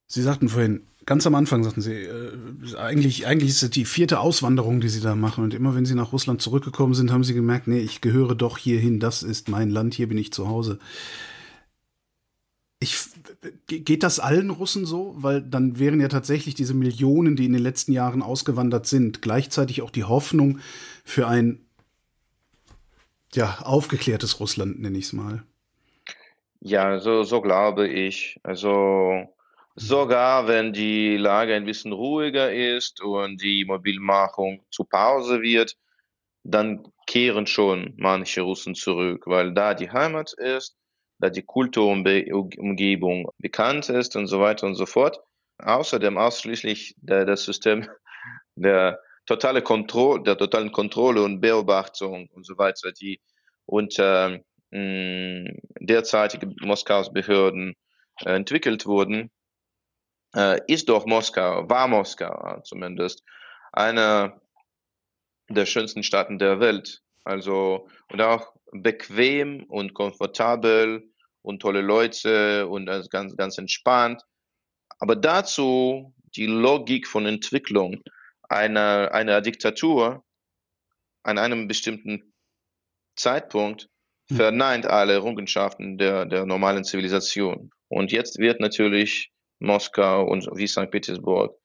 Sie sagten vorhin, ganz am Anfang sagten Sie, äh, eigentlich, eigentlich ist es die vierte Auswanderung, die Sie da machen. Und immer wenn Sie nach Russland zurückgekommen sind, haben Sie gemerkt, nee, ich gehöre doch hierhin, das ist mein Land, hier bin ich zu Hause. Ich, geht das allen Russen so? Weil dann wären ja tatsächlich diese Millionen, die in den letzten Jahren ausgewandert sind, gleichzeitig auch die Hoffnung für ein ja, aufgeklärtes Russland, nenne ich es mal. Ja, so, so glaube ich. Also sogar wenn die Lage ein bisschen ruhiger ist und die Mobilmachung zu Pause wird, dann kehren schon manche Russen zurück, weil da die Heimat ist da die Kulturumgebung bekannt ist und so weiter und so fort. Außerdem ausschließlich das System der totale Kontrolle, der totalen Kontrolle und Beobachtung und so weiter, die unter äh, derzeitigen Moskaus Behörden entwickelt wurden, äh, ist doch Moskau, war Moskau zumindest, einer der schönsten Staaten der Welt. Also, und auch bequem und komfortabel und tolle Leute und ganz, ganz entspannt. Aber dazu die Logik von Entwicklung einer, einer Diktatur an einem bestimmten Zeitpunkt hm. verneint alle Errungenschaften der, der normalen Zivilisation. Und jetzt wird natürlich Moskau und wie St. Petersburg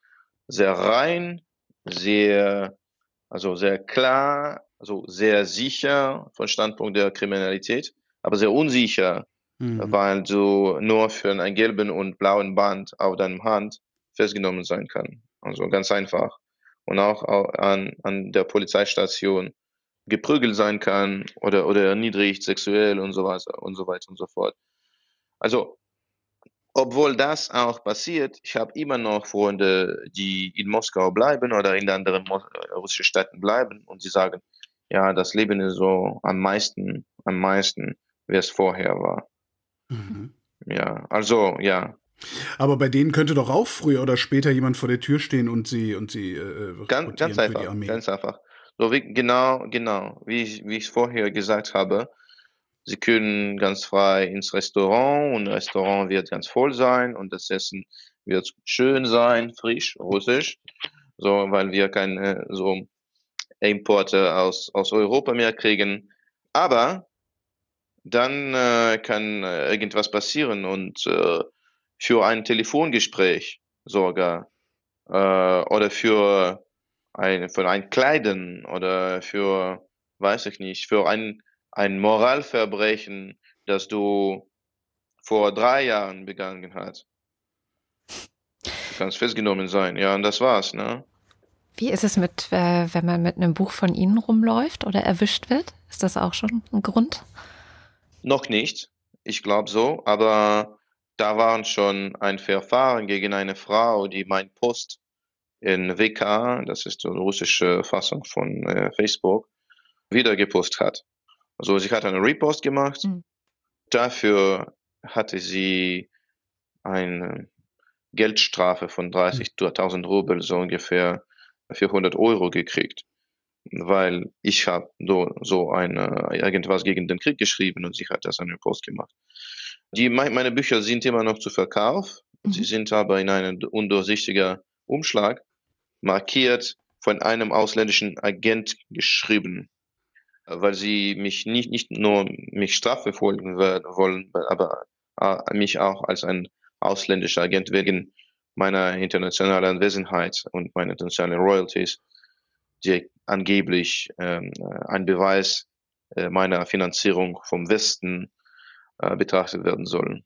sehr rein, sehr, also sehr klar, also sehr sicher von Standpunkt der Kriminalität, aber sehr unsicher, mhm. weil du nur für einen gelben und blauen Band auf deinem Hand festgenommen sein kann. Also ganz einfach. Und auch an, an der Polizeistation geprügelt sein kann oder, oder erniedrigt sexuell und so weiter und so weiter und so fort. Also, obwohl das auch passiert, ich habe immer noch Freunde, die in Moskau bleiben oder in anderen russischen Städten bleiben und sie sagen, ja, das Leben ist so am meisten, am meisten, wie es vorher war. Mhm. Ja, also, ja. Aber bei denen könnte doch auch früher oder später jemand vor der Tür stehen und sie und sie äh, ganz, ganz einfach, ganz einfach. So wie genau, genau, wie ich, wie ich vorher gesagt habe, Sie können ganz frei ins Restaurant und das Restaurant wird ganz voll sein und das Essen wird schön sein, frisch, russisch, so, weil wir keine so Importe aus, aus Europa mehr kriegen. Aber dann äh, kann äh, irgendwas passieren und äh, für ein Telefongespräch sogar äh, oder für ein, für ein Kleiden oder für, weiß ich nicht, für ein, ein Moralverbrechen, das du vor drei Jahren begangen hast. Du kannst festgenommen sein, ja, und das war's, ne? Wie ist es mit, äh, wenn man mit einem Buch von Ihnen rumläuft oder erwischt wird? Ist das auch schon ein Grund? Noch nicht, ich glaube so, aber da waren schon ein Verfahren gegen eine Frau, die mein Post in WK, das ist die russische Fassung von äh, Facebook, wieder gepostet hat. Also sie hat einen Repost gemacht. Mhm. Dafür hatte sie eine Geldstrafe von 30.000 hm. Rubel, so ungefähr 400 Euro gekriegt, weil ich habe so, so eine, irgendwas gegen den Krieg geschrieben und sie hat das an den Post gemacht. Die, meine Bücher sind immer noch zu Verkauf. Mhm. Sie sind aber in einem undurchsichtigen Umschlag markiert von einem ausländischen Agent geschrieben, weil sie mich nicht, nicht nur mich strafverfolgen wollen, aber äh, mich auch als ein ausländischer Agent wegen meiner internationalen Anwesenheit und meiner internationalen Royalties, die angeblich ähm, ein Beweis äh, meiner Finanzierung vom Westen äh, betrachtet werden sollen.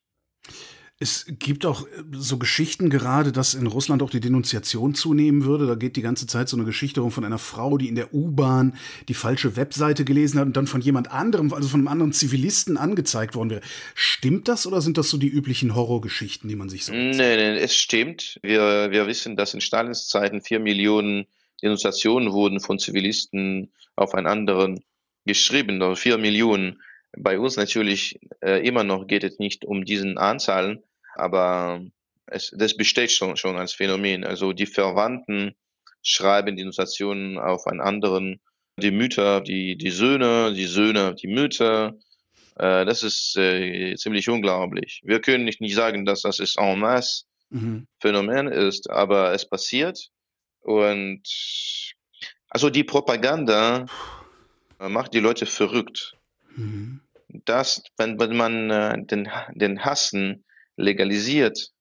Es gibt auch äh, so Geschichten gerade, dass in Russland auch die Denunziation zunehmen würde. Da geht die ganze Zeit so eine Geschichte rum von einer Frau, die in der U-Bahn die falsche Webseite gelesen hat und dann von jemand anderem, also von einem anderen Zivilisten angezeigt worden wäre. Stimmt das oder sind das so die üblichen Horrorgeschichten, die man sich so Nee, nee, es stimmt. Wir, wir wissen, dass in Stalins Zeiten vier Millionen Denunziationen wurden von Zivilisten auf einen anderen geschrieben, also vier Millionen. Bei uns natürlich äh, immer noch geht es nicht um diesen Anzahlen, aber es, das besteht schon, schon als Phänomen. Also die Verwandten schreiben die Notationen auf einen anderen, die Mütter, die, die Söhne, die Söhne, die Mütter. Äh, das ist äh, ziemlich unglaublich. Wir können nicht, nicht sagen, dass das ist en masse mhm. Phänomen ist, aber es passiert. Und also die Propaganda macht die Leute verrückt. Mhm. Das, wenn, wenn man äh, den, den Hassen legalisiert,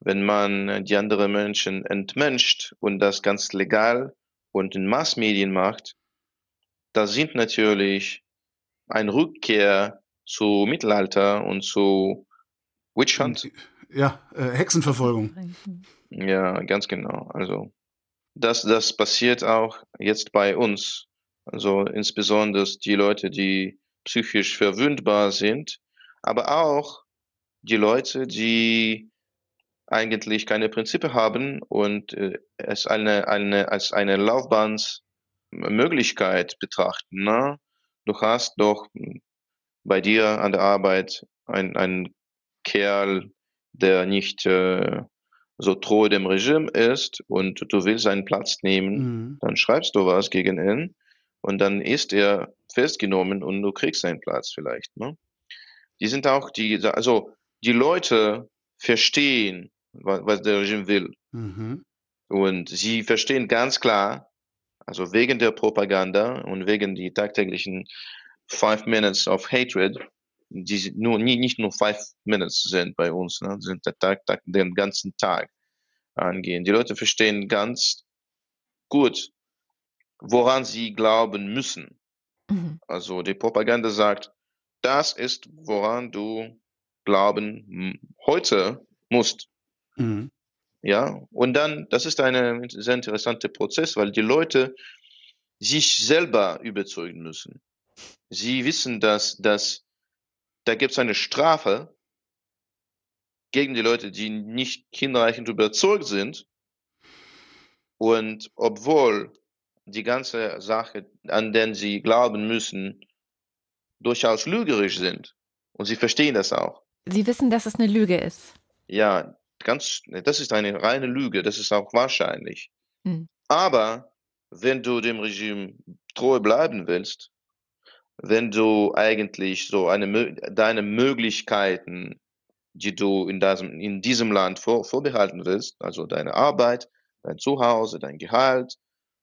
wenn man die anderen Menschen entmenscht und das ganz legal und in Massmedien macht, das sind natürlich eine Rückkehr zu Mittelalter und zu Witch Hunt. Ja, äh, Hexenverfolgung. Ja, ganz genau. Also das, das passiert auch jetzt bei uns. Also insbesondere die Leute, die psychisch verwundbar sind, aber auch die Leute, die eigentlich keine Prinzipien haben und äh, es eine, eine, als eine Laufbahnsmöglichkeit betrachten. Ne? Du hast doch bei dir an der Arbeit einen Kerl, der nicht äh, so treu dem Regime ist und du willst seinen Platz nehmen, mhm. dann schreibst du was gegen ihn und dann ist er festgenommen und du kriegst seinen Platz vielleicht. Ne? Die sind auch die, also die Leute verstehen, was, was der Regime will. Mhm. Und sie verstehen ganz klar, also wegen der Propaganda und wegen die tagtäglichen Five Minutes of Hatred, die nur, nie, nicht nur Five Minutes sind bei uns, ne, sind der Tag, Tag, den ganzen Tag angehen. Die Leute verstehen ganz gut, woran sie glauben müssen. Mhm. Also die Propaganda sagt, das ist, woran du glauben heute musst. Mhm. Ja, und dann, das ist ein sehr interessanter Prozess, weil die Leute sich selber überzeugen müssen. Sie wissen, dass, dass da gibt es eine Strafe gegen die Leute, die nicht hinreichend überzeugt sind. Und obwohl die ganze Sache, an den sie glauben müssen, durchaus lügerisch sind. Und sie verstehen das auch. Sie wissen, dass es eine Lüge ist. Ja, ganz, das ist eine reine Lüge, das ist auch wahrscheinlich. Hm. Aber wenn du dem Regime treu bleiben willst, wenn du eigentlich so eine, deine Möglichkeiten, die du in diesem, in diesem Land vor, vorbehalten willst, also deine Arbeit, dein Zuhause, dein Gehalt,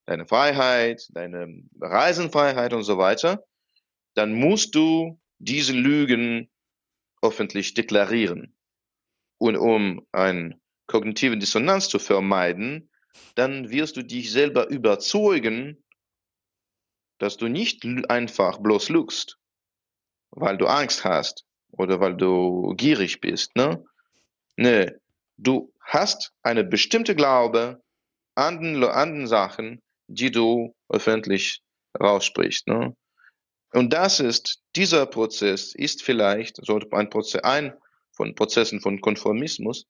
deine Freiheit, deine Reisenfreiheit und so weiter, dann musst du diese Lügen öffentlich deklarieren. Und um eine kognitive Dissonanz zu vermeiden, dann wirst du dich selber überzeugen, dass du nicht einfach bloß lügst, weil du Angst hast oder weil du gierig bist. Ne? Nee, du hast eine bestimmte Glaube an den, an den Sachen, die du öffentlich raussprichst. Ne? Und das ist, dieser Prozess ist vielleicht, so ein Prozess, ein von Prozessen von Konformismus,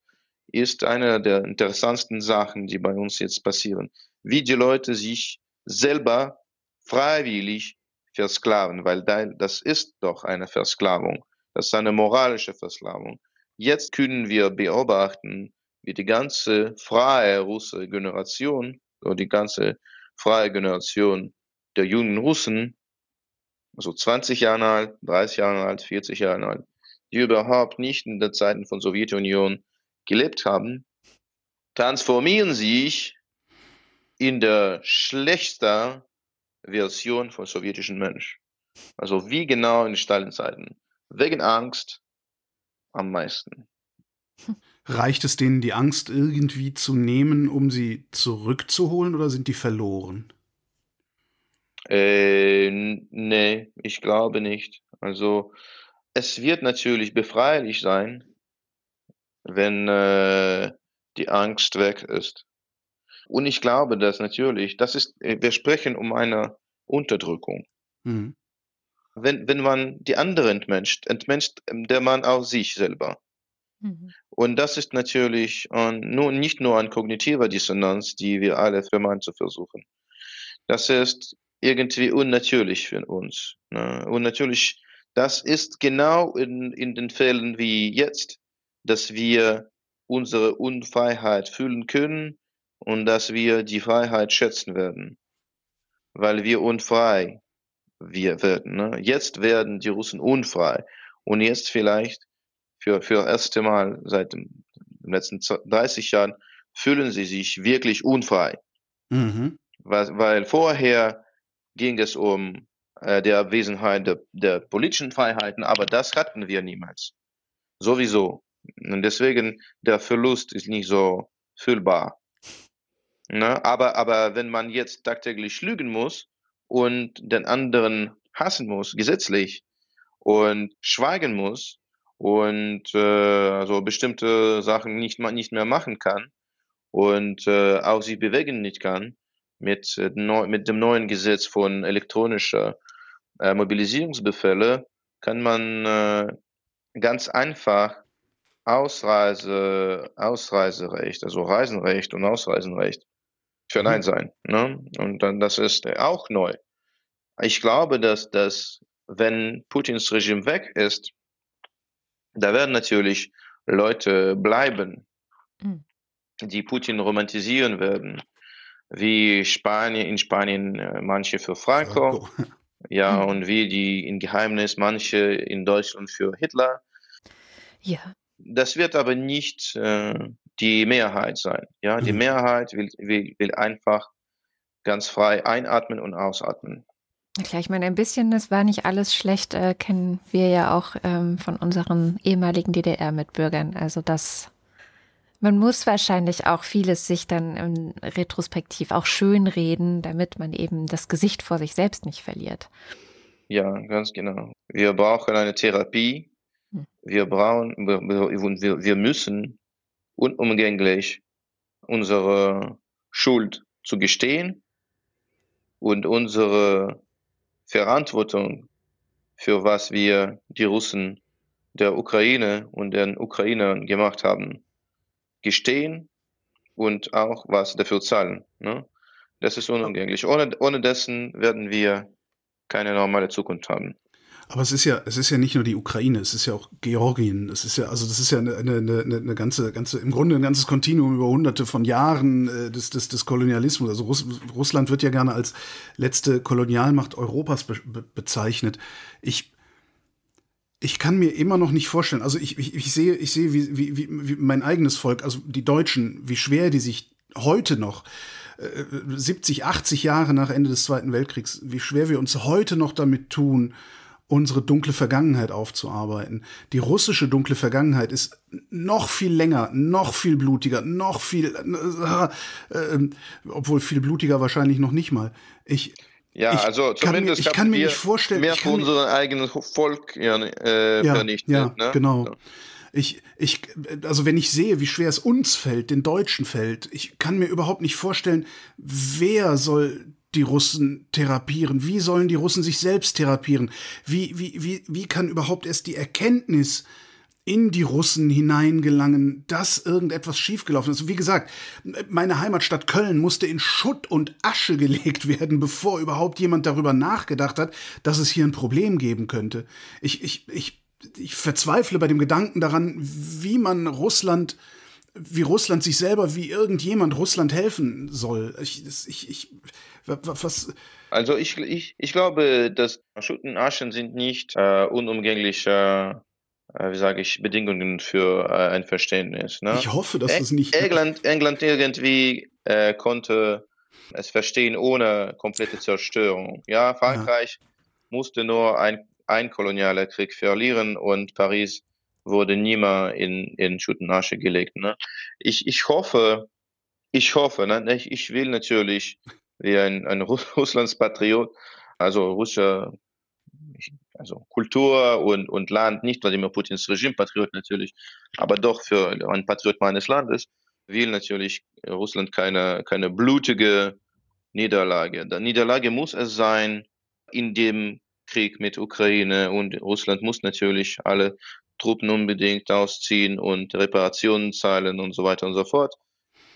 ist eine der interessantesten Sachen, die bei uns jetzt passieren. Wie die Leute sich selber freiwillig versklaven, weil das ist doch eine Versklavung. Das ist eine moralische Versklavung. Jetzt können wir beobachten, wie die ganze freie russische Generation, oder die ganze freie Generation der jungen Russen, also 20 Jahre alt, 30 Jahre alt, 40 Jahre alt, die überhaupt nicht in der Zeiten von Sowjetunion gelebt haben, transformieren sich in der schlechter Version von sowjetischen Mensch. Also wie genau in Stalinzeiten. Wegen Angst am meisten. Reicht es denen, die Angst irgendwie zu nehmen, um sie zurückzuholen oder sind die verloren? Äh, nee, ich glaube nicht. Also es wird natürlich befreilich sein, wenn äh, die Angst weg ist. Und ich glaube, dass natürlich, das ist, wir sprechen um eine Unterdrückung. Mhm. Wenn, wenn man die andere entmenscht, entmenscht der Mann auch sich selber. Mhm. Und das ist natürlich äh, nur, nicht nur ein kognitiver Dissonanz, die wir alle vermeiden zu versuchen. Das ist irgendwie unnatürlich für uns. Ne? Und natürlich, das ist genau in, in den Fällen wie jetzt, dass wir unsere Unfreiheit fühlen können und dass wir die Freiheit schätzen werden, weil wir unfrei wir werden. Ne? Jetzt werden die Russen unfrei und jetzt vielleicht für für das erste Mal seit den letzten 30 Jahren fühlen sie sich wirklich unfrei, mhm. weil, weil vorher ging es um äh, der Abwesenheit der, der politischen Freiheiten, aber das hatten wir niemals. Sowieso. Und deswegen der Verlust ist nicht so fühlbar. Ne? Aber, aber wenn man jetzt tagtäglich lügen muss und den anderen hassen muss, gesetzlich, und schweigen muss und äh, also bestimmte Sachen nicht, nicht mehr machen kann und äh, auch sich bewegen nicht kann, mit, äh, mit dem neuen Gesetz von elektronischer äh, Mobilisierungsbefehle kann man äh, ganz einfach Ausreise, Ausreiserecht, also Reisenrecht und Ausreisenrecht für Nein mhm. sein. Ne? Und dann, das ist auch neu. Ich glaube, dass, dass wenn Putins Regime weg ist, da werden natürlich Leute bleiben, mhm. die Putin romantisieren werden, wie Spanien, in Spanien äh, manche für Franco, Franco. ja, mhm. und wie die in Geheimnis manche in Deutschland für Hitler. Ja. Das wird aber nicht äh, die Mehrheit sein. Ja, die mhm. Mehrheit will, will, will einfach ganz frei einatmen und ausatmen. Klar, ich meine, ein bisschen, das war nicht alles schlecht, äh, kennen wir ja auch ähm, von unseren ehemaligen DDR-Mitbürgern. Also das, man muss wahrscheinlich auch vieles sich dann im retrospektiv auch schön reden, damit man eben das Gesicht vor sich selbst nicht verliert. Ja, ganz genau. Wir brauchen eine Therapie. Hm. Wir brauchen, wir, wir, wir müssen unumgänglich unsere Schuld zu gestehen und unsere Verantwortung für was wir die Russen der Ukraine und den Ukrainern gemacht haben, gestehen und auch was dafür zahlen. Ne? Das ist unumgänglich. Ohne, ohne dessen werden wir keine normale Zukunft haben. Aber es ist ja, es ist ja nicht nur die Ukraine, es ist ja auch Georgien. Es ist ja, also das ist ja eine, eine, eine, eine ganze, ganze, im Grunde ein ganzes Kontinuum über hunderte von Jahren äh, des, des, des Kolonialismus. Also Russ, Russland wird ja gerne als letzte Kolonialmacht Europas be, be, bezeichnet. Ich, ich kann mir immer noch nicht vorstellen, also ich, ich, ich sehe, ich sehe, wie, wie, wie mein eigenes Volk, also die Deutschen, wie schwer die sich heute noch 70, 80 Jahre nach Ende des Zweiten Weltkriegs, wie schwer wir uns heute noch damit tun, unsere dunkle Vergangenheit aufzuarbeiten. Die russische dunkle Vergangenheit ist noch viel länger, noch viel blutiger, noch viel, äh, äh, obwohl viel blutiger wahrscheinlich noch nicht mal. Ich, ja, ich also zumindest mir, ich kann mir nicht vorstellen, mehr von unserem eigenen Volk ja, äh, ja, vernichtet. Ja, ne? genau. Ich, ich, also wenn ich sehe, wie schwer es uns fällt, den Deutschen fällt, ich kann mir überhaupt nicht vorstellen, wer soll die Russen therapieren? Wie sollen die Russen sich selbst therapieren? Wie, wie, wie, wie kann überhaupt erst die Erkenntnis in die Russen hineingelangen, dass irgendetwas schiefgelaufen ist. Wie gesagt, meine Heimatstadt Köln musste in Schutt und Asche gelegt werden, bevor überhaupt jemand darüber nachgedacht hat, dass es hier ein Problem geben könnte. Ich, ich, ich, ich verzweifle bei dem Gedanken daran, wie man Russland wie Russland sich selber, wie irgendjemand Russland helfen soll. Ich, ich, ich, was? Also ich, ich, ich glaube, dass Schuttenaschen sind nicht äh, unumgängliche, äh, wie sage ich, Bedingungen für äh, ein Verständnis. Ne? Ich hoffe, dass es nicht. England, England irgendwie äh, konnte es verstehen ohne komplette Zerstörung. Ja, Frankreich ja. musste nur ein, ein kolonialer Krieg verlieren und Paris wurde niemand in, in Schutt und Asche gelegt. Ne? Ich, ich hoffe, ich hoffe, ne? ich, ich will natürlich wie ein, ein Russlandspatriot, also russischer also Kultur und, und Land, nicht Wladimir Putins Regime-Patriot natürlich, aber doch für ein Patriot meines Landes, will natürlich Russland keine, keine blutige Niederlage. Die Niederlage muss es sein in dem Krieg mit Ukraine und Russland muss natürlich alle Truppen unbedingt ausziehen und Reparationen zahlen und so weiter und so fort.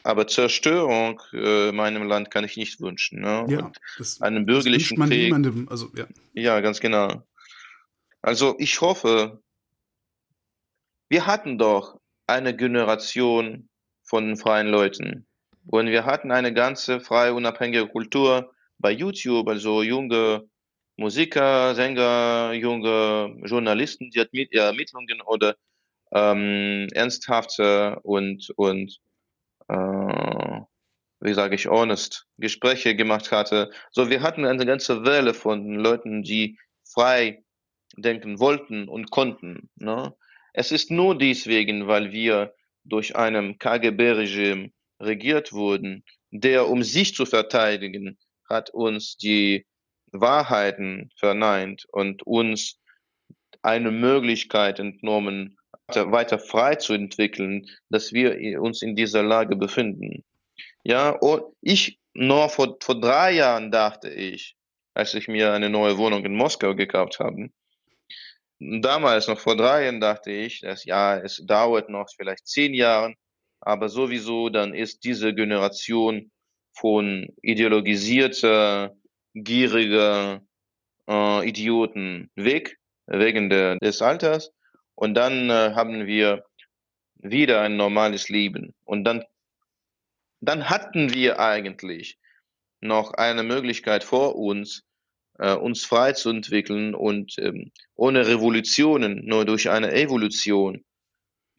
Aber Zerstörung äh, meinem Land kann ich nicht wünschen. Ne? Ja, das, einen bürgerlichen das Krieg. Niemandem, also, ja. ja, ganz genau. Also ich hoffe, wir hatten doch eine Generation von freien Leuten. Und wir hatten eine ganze freie, unabhängige Kultur bei YouTube, also junge Musiker, Sänger, junge Journalisten, die Ermittlungen oder ähm, ernsthafte und, und äh, wie sage ich, honest Gespräche gemacht hatte. So, wir hatten eine ganze Welle von Leuten, die frei denken wollten und konnten. Ne? Es ist nur deswegen, weil wir durch einem KGB-Regime regiert wurden, der, um sich zu verteidigen, hat uns die Wahrheiten verneint und uns eine Möglichkeit entnommen, weiter frei zu entwickeln, dass wir uns in dieser Lage befinden. Ja, und ich nur vor, vor drei Jahren dachte ich, als ich mir eine neue Wohnung in Moskau gekauft habe, damals noch vor drei Jahren dachte ich, dass ja, es dauert noch vielleicht zehn Jahre, aber sowieso dann ist diese Generation von ideologisierter, gieriger äh, Idioten weg, wegen der, des Alters. Und dann äh, haben wir wieder ein normales Leben. Und dann, dann hatten wir eigentlich noch eine Möglichkeit vor uns, äh, uns frei zu entwickeln und ähm, ohne Revolutionen, nur durch eine Evolution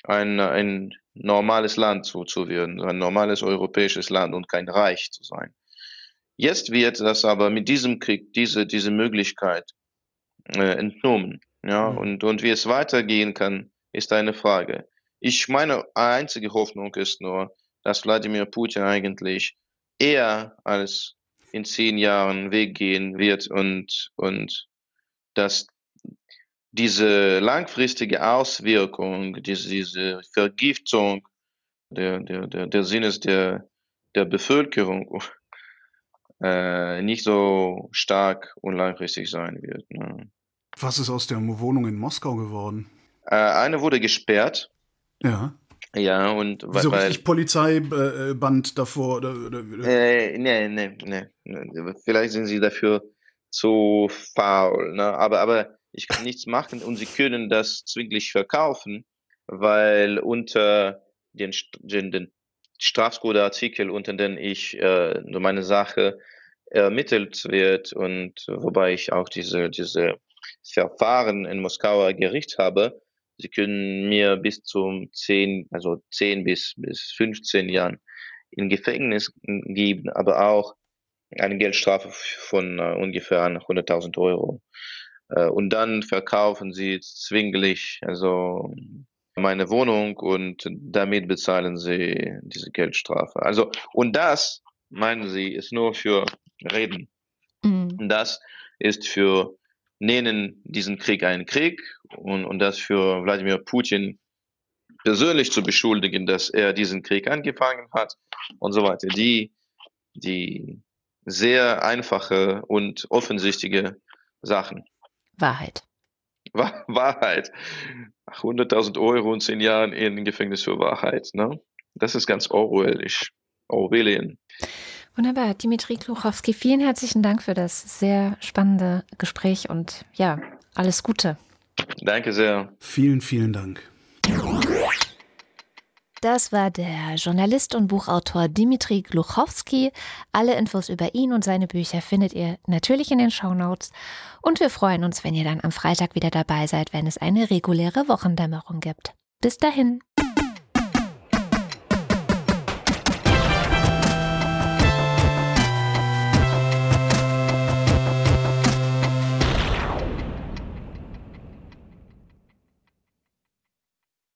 ein, ein normales Land zu, zu werden, ein normales europäisches Land und kein Reich zu sein. Jetzt wird das aber mit diesem Krieg diese, diese Möglichkeit äh, entnommen. Ja, mhm. und, und wie es weitergehen kann, ist eine Frage. Ich meine einzige Hoffnung ist nur, dass Wladimir Putin eigentlich eher als in zehn Jahren weggehen wird und, und dass diese langfristige Auswirkung, diese, diese Vergiftung der, der, der, der Sinnes der, der Bevölkerung äh, nicht so stark und langfristig sein wird. Ne? Was ist aus der Wohnung in Moskau geworden? Äh, eine wurde gesperrt. Ja. Ja, und weil. So richtig Polizeiband davor? Oder, oder, oder? Äh, nee, nee, nee. Vielleicht sind sie dafür zu faul. Ne? Aber, aber ich kann nichts machen und sie können das zwinglich verkaufen, weil unter den, den, den Strafcodeartikel, unter den ich äh, meine Sache ermittelt wird und wobei ich auch diese, diese Verfahren in Moskauer Gericht habe, sie können mir bis zum 10, also 10 bis, bis 15 Jahren in Gefängnis geben, aber auch eine Geldstrafe von uh, ungefähr 100.000 Euro. Uh, und dann verkaufen sie zwinglich also meine Wohnung und damit bezahlen sie diese Geldstrafe. Also und das meinen sie ist nur für Reden. Mhm. Das ist für nennen diesen Krieg einen Krieg und, und das für Wladimir Putin persönlich zu beschuldigen, dass er diesen Krieg angefangen hat und so weiter. Die, die sehr einfache und offensichtliche Sachen. Wahrheit. Wahrheit. 100.000 Euro und 10 Jahren in Gefängnis für Wahrheit. Ne? Das ist ganz Orwellisch. Orwellian. Wunderbar. Dimitri Kluchowski, vielen herzlichen Dank für das sehr spannende Gespräch und ja, alles Gute. Danke sehr. Vielen, vielen Dank. Das war der Journalist und Buchautor Dimitri Gluchowski. Alle Infos über ihn und seine Bücher findet ihr natürlich in den Shownotes. Und wir freuen uns, wenn ihr dann am Freitag wieder dabei seid, wenn es eine reguläre Wochendämmerung gibt. Bis dahin.